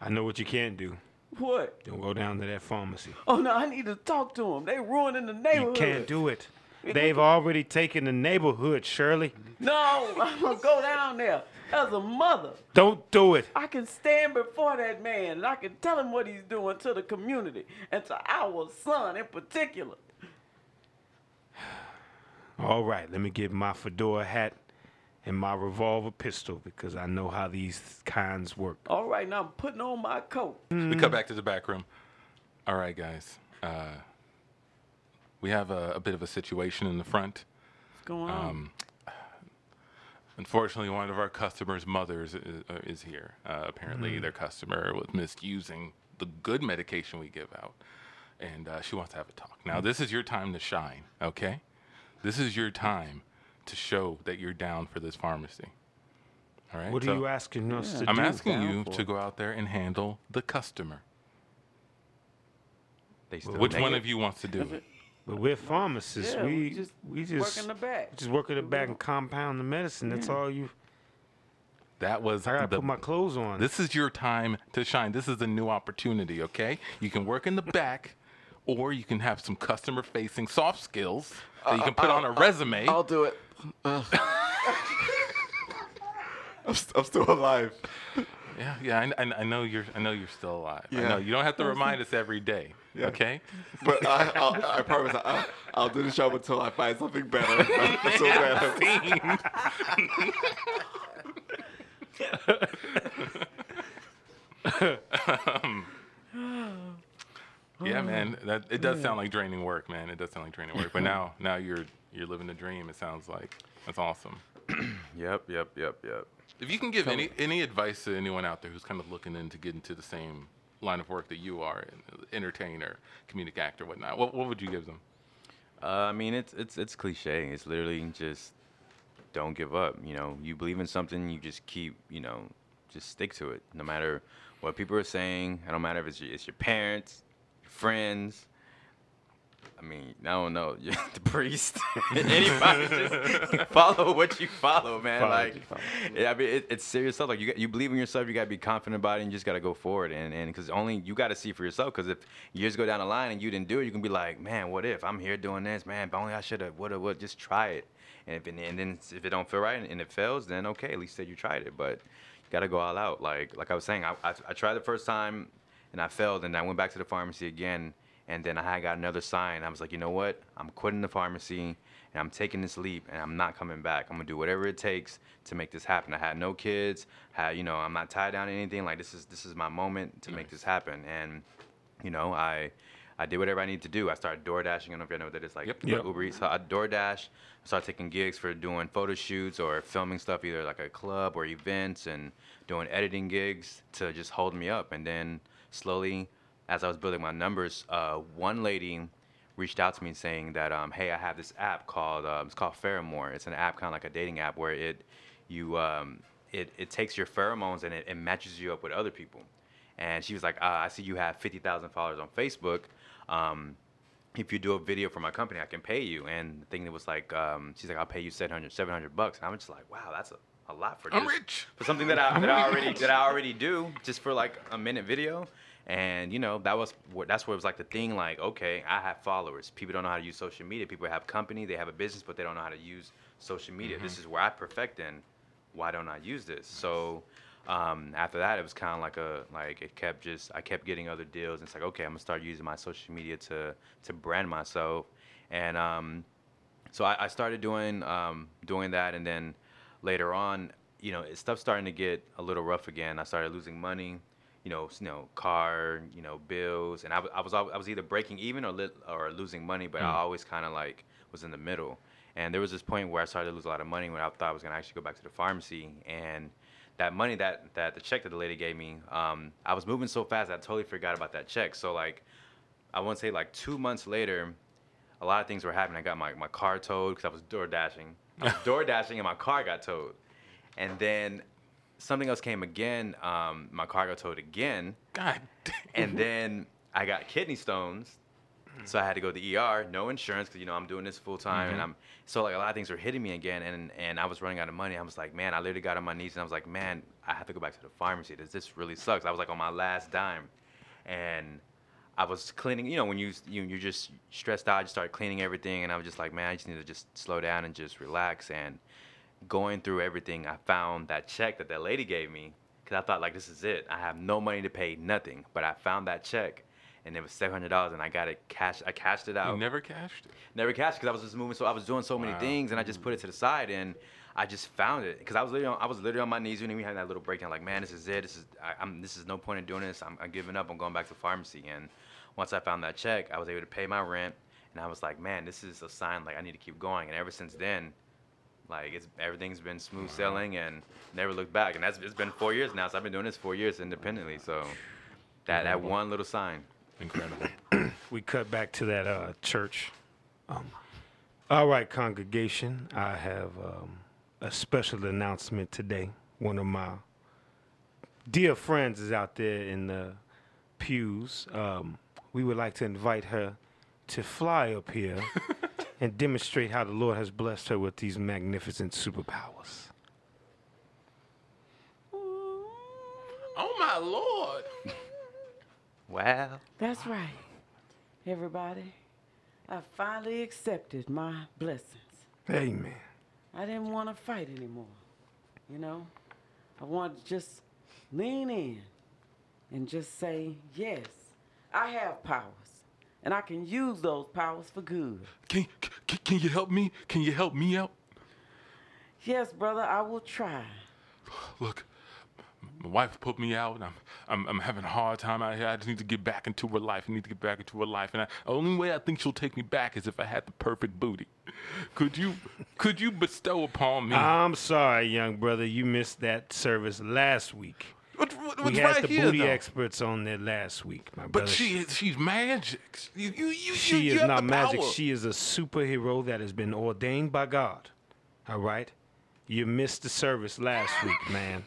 I know what you can't do. What? Don't go down to that pharmacy. Oh no, I need to talk to him. They ruining the neighborhood. You can't do it. They've already taken the neighborhood, Shirley. No, I'm gonna go down there as a mother. Don't do it. I can stand before that man and I can tell him what he's doing to the community and to our son in particular. All right, let me get my fedora hat and my revolver pistol because I know how these kinds work. All right, now I'm putting on my coat. We cut back to the back room. All right, guys. Uh, we have a, a bit of a situation in the front. What's going on? Um, unfortunately, one of our customers' mothers is, uh, is here. Uh, apparently, their customer was misusing the good medication we give out, and uh, she wants to have a talk. Now, this is your time to shine, okay? This is your time to show that you're down for this pharmacy. All right. What so are you asking us to I'm do? asking you for to go out there and handle the customer. They still Which one negative. of you wants to do it? But we're pharmacists. Yeah, we we just we just Work in the back. just work in the back and compound the medicine. That's all you. That was I gotta the, put my clothes on. This is your time to shine. This is a new opportunity, okay? You can work in the back, or you can have some customer facing soft skills that you uh, can put on a resume. I'll do it. Ugh. I'm, st- I'm still alive. yeah, yeah, I, I, I know you're. I know you're still alive. I Yeah. know you don't have to remind us every day, Yeah. okay? But I, I'll, I promise I'll, I'll do the show until I find something better. I'm so bad. Yeah, man. That it does sound like draining work, man. It does sound like draining work. But now, now you're you're living the dream. It sounds like that's awesome. Yep, yep, yep, yep. If you can give any any advice to anyone out there who's kind of looking into getting to the same line of work that you are, entertainer, comedic actor, whatnot, what what would you give them? Uh, I mean, it's it's it's cliche. It's literally just don't give up. You know, you believe in something, you just keep, you know, just stick to it, no matter what people are saying. It don't matter if it's your, it's your parents, friends. I mean, I don't know, the priest, anybody. Just follow what you follow, man. Follow like, follow. yeah, I mean, it, it's serious stuff. Like, you you believe in yourself, you gotta be confident about it, and you just gotta go forward. And and because only you gotta see for yourself. Because if years go down the line and you didn't do it, you can be like, man, what if I'm here doing this, man? If only I should have, would have, would just try it. And if it, and then if it don't feel right and it fails, then okay, at least that you tried it. But you gotta go all out. Like like I was saying, I, I, I tried the first time and I failed, and I went back to the pharmacy again, and then I had got another sign. I was like, you know what? I'm quitting the pharmacy, and I'm taking this leap, and I'm not coming back. I'm gonna do whatever it takes to make this happen. I had no kids, had you know, I'm not tied down to anything. Like this is this is my moment to make this happen, and you know, I. I did whatever I need to do. I started door dashing. I don't know if you know what that is, like Yep. Yep. Uber Eats. So I door dash. I started taking gigs for doing photo shoots or filming stuff, either like a club or events, and doing editing gigs to just hold me up. And then slowly, as I was building my numbers, uh, one lady reached out to me saying that, um, "Hey, I have this app called um, it's called Pheramor. It's an app kind of like a dating app where it you um, it it takes your pheromones and it, it matches you up with other people." And she was like, uh, "I see you have fifty thousand followers on Facebook." Um, if you do a video for my company, I can pay you. And the thing that was like, um, she's like, I'll pay you 700, 700 bucks. And I'm just like, wow, that's a, a lot for I'm just- rich. for something that I, that I already that I already do just for like a minute video. And you know that was what that's where it was like the thing. Like, okay, I have followers. People don't know how to use social media. People have company, they have a business, but they don't know how to use social media. This is where I perfect in. Why don't I use this? So um, after that, it was kind of like a like it kept just I kept getting other deals. And it's like okay, I'm gonna start using my social media to to brand myself. And um, so I, I started doing um, doing that, and then later on, you know, stuff starting to get a little rough again. I started losing money, you know, you know, car, you know, bills, and I, w- I was I was either breaking even or lit, or losing money, but I always kind of like was in the middle. And there was this point where I started to lose a lot of money when I thought I was gonna actually go back to the pharmacy, and that money that that the check that the lady gave me, um, I was moving so fast that I totally forgot about that check. So like, I want to say like two months later, a lot of things were happening. I got my, my car towed because I was door dashing. I was door dashing and my car got towed. And then something else came again. Um, my car got towed again, God damn. and then I got kidney stones. So I had to go to the ER, no insurance, because you know I'm doing this full time, and I'm so like a lot of things were hitting me again, and and I was running out of money. I was like, man, I literally got on my knees, and I was like, man, I have to go back to the pharmacy. This this really sucks. I was like on my last dime, and I was cleaning. You know, when you you you're just stressed out, you start cleaning everything, and I was just like, man, I just need to just slow down and just relax. And going through everything, I found that check that that lady gave me, because I thought like this is it. I have no money to pay nothing, but I found that check. And it was seven hundred dollars, and I got it cash. I cashed it out. You never cashed it. Never cashed because I was just moving. So I was doing so many Wow. things, and I just put it to the side, and I just found it because I was literally on, I was literally on my knees when we had that little breakdown. Like, man, this is it. This is I, I'm. This is no point in doing this. I'm, I'm giving up. I'm going back to pharmacy. And once I found that check, I was able to pay my rent, and I was like, man, this is a sign. Like, I need to keep going. And ever since then, like it's everything's been smooth sailing and never looked back. And that's it's been four years now. So I've been doing this four years independently. So that that one little sign. Incredible. we cut back to that uh, church. Um, all right, congregation, I have um, a special announcement today. One of my dear friends is out there in the pews. Um, we would like to invite her to fly up here and demonstrate how the Lord has blessed her with these magnificent superpowers. Oh my lord. Wow. That's right. Everybody, I finally accepted my blessings. Amen. I didn't want to fight anymore. You know, I wanted to just lean in and just say, yes, I have powers. And I can use those powers for good. Can, can can you help me? Can you help me out? Yes, brother, I will try. Look, my wife put me out. I'm, I'm, I'm having a hard time out here. I just need to get back into her life. I need to get back into her life. And I, the only way I think she'll take me back is if I had the perfect booty. Could you, could you bestow upon me? I'm sorry, young brother, you missed that service last week. what, what, We had right the here, booty though? experts on there last week, my brother. But she is, she's magic. You, you, you, She is not magic. power. She is a superhero that has been ordained by God. All right? You missed the service last week, man.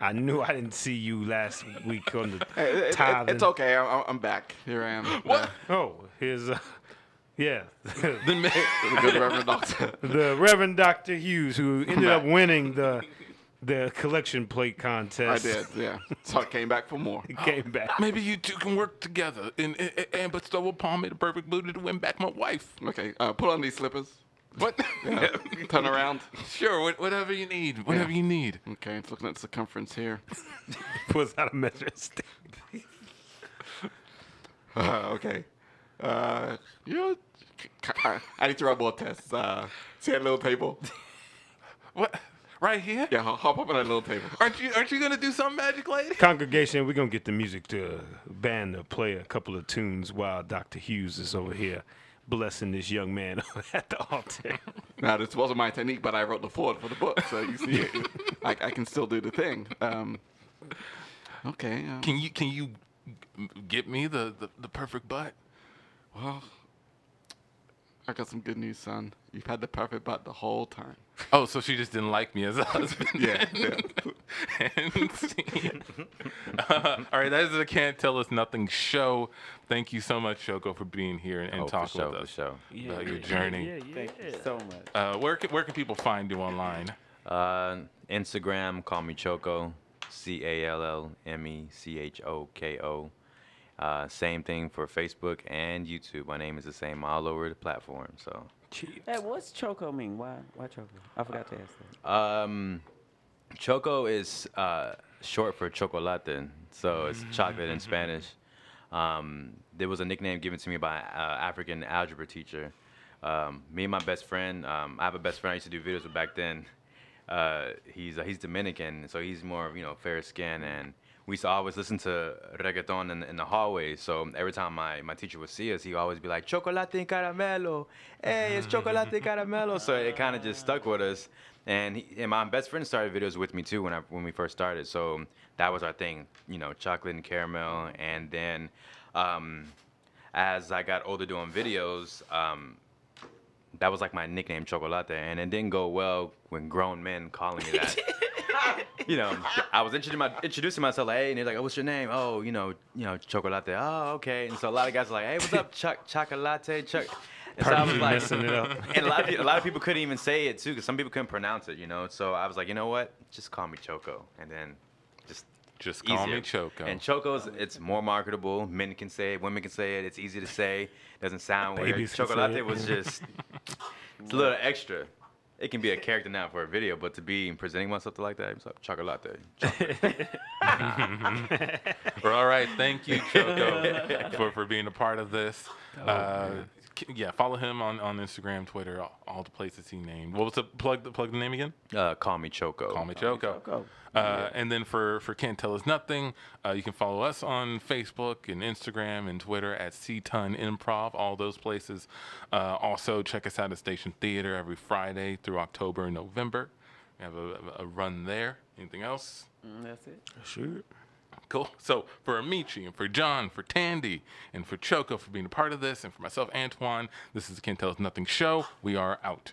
I knew I didn't see you last week on the Hey, it- it- it's okay. I'm, I'm back. Here I am. What? Oh, here's uh, yeah, Then The good Reverend Doctor. the Reverend Dr. Hughes, who ended up winning the the collection plate contest. I contest. did, yeah. So I came back for more. He came back. maybe you two can work together and, and, and bestow upon me the perfect booty to win back my wife. Okay, uh, put on these slippers. What? Yeah. Turn around. sure, wha- whatever you need. Whatever Yeah. you need. Okay, it's looking at the circumference here. Was that a measuring stick. Uh, okay. Uh, you know, c- c- I- I need to run more tests. Uh, see that little table? What? Right here? Yeah, hop hop up on that little table. Aren't you aren't you gonna do some magic, lady? Congregation, we're gonna get the music to band to play a couple of tunes while Dr. Hughes is over here blessing this young man at the altar. Now, this wasn't my technique, but I wrote the foreword for the book, so you see, I, I can still do the thing. Um, okay. Um, Can you can you get me the, the, the perfect butt? well, I got some good news, son. You've had the perfect butt the whole time. Oh, so she just didn't like me as a husband. Yeah, yeah. and. Uh, all right, that is the Can't Tell Us Nothing show. Thank you so much, Shoko, for being here and, and Oh, talking sure, with for us sure. about your journey. Yeah, yeah, Thank you so much. Uh, where, can, where can people find you online? Uh, Instagram, call me Choco, C A L L M E C H O K O. Uh, same thing for Facebook and YouTube. My name is the same all over the platform. So, Hey, what's choco mean? Why? Why choco? I forgot to ask that. um, Choco is uh, short for chocolate, so it's chocolate in Spanish. Um, there was a nickname given to me by an uh, African algebra teacher. Um, me and my best friend, um, I have a best friend I used to do videos with back then. Uh, he's uh, he's Dominican, so he's more you know fair skin, and we used to always listen to reggaeton in, in the hallway. So every time my, my teacher would see us, he'd always be like, chocolate and caramelo. Hey, it's chocolate and caramelo. So it kind of just stuck with us. And, he, and my best friend started videos with me too when I when we first started. So that was our thing, you know, chocolate and caramel. And then um, as I got older doing videos, um, that was like my nickname, Chocolate, and it didn't go well when grown men calling me that. you know, I was introducing, my, introducing myself, like, hey, and they're like, oh, what's your name? Oh, you know, you know, chocolate. Oh, okay. And so a lot of guys are like, hey, what's up, Chuck, chocolate, Chuck. And so I was like, messing it up. and a lot of people, a lot of people couldn't even say it too, because some people couldn't pronounce it, you know. So I was like, you know what? Just call me Choco, and then just Just call easier. me Choco. And Choco's, it's more marketable. Men can say it, women can say it. It's easy to say. Doesn't sound weird. Babies can say Chocolate was just, it's a little extra. It can be a character now for a video, but to be presenting myself to like that, it's like chocolate. Well, all right, thank you, Choco, for, for being a part of this. Oh, Uh, k- yeah, follow him on, on Instagram, Twitter, all, all the places he named. What was the plug? The plug the name again? Uh, call me Choco. Call me Choco. Choco. Uh, and then for for Can't Tell Us Nothing, uh, you can follow us on Facebook and Instagram and Twitter at C-Ton Improv, all those places. Uh, also, check us out at Station Theater every Friday through October and November. We have a, a run there. Anything else? Mm, that's it. Shoot. Cool. So for Amici and for John, for Tandy, and for Choco for being a part of this, and for myself, Antoine, this is the Can't Tell Us Nothing show. We are out.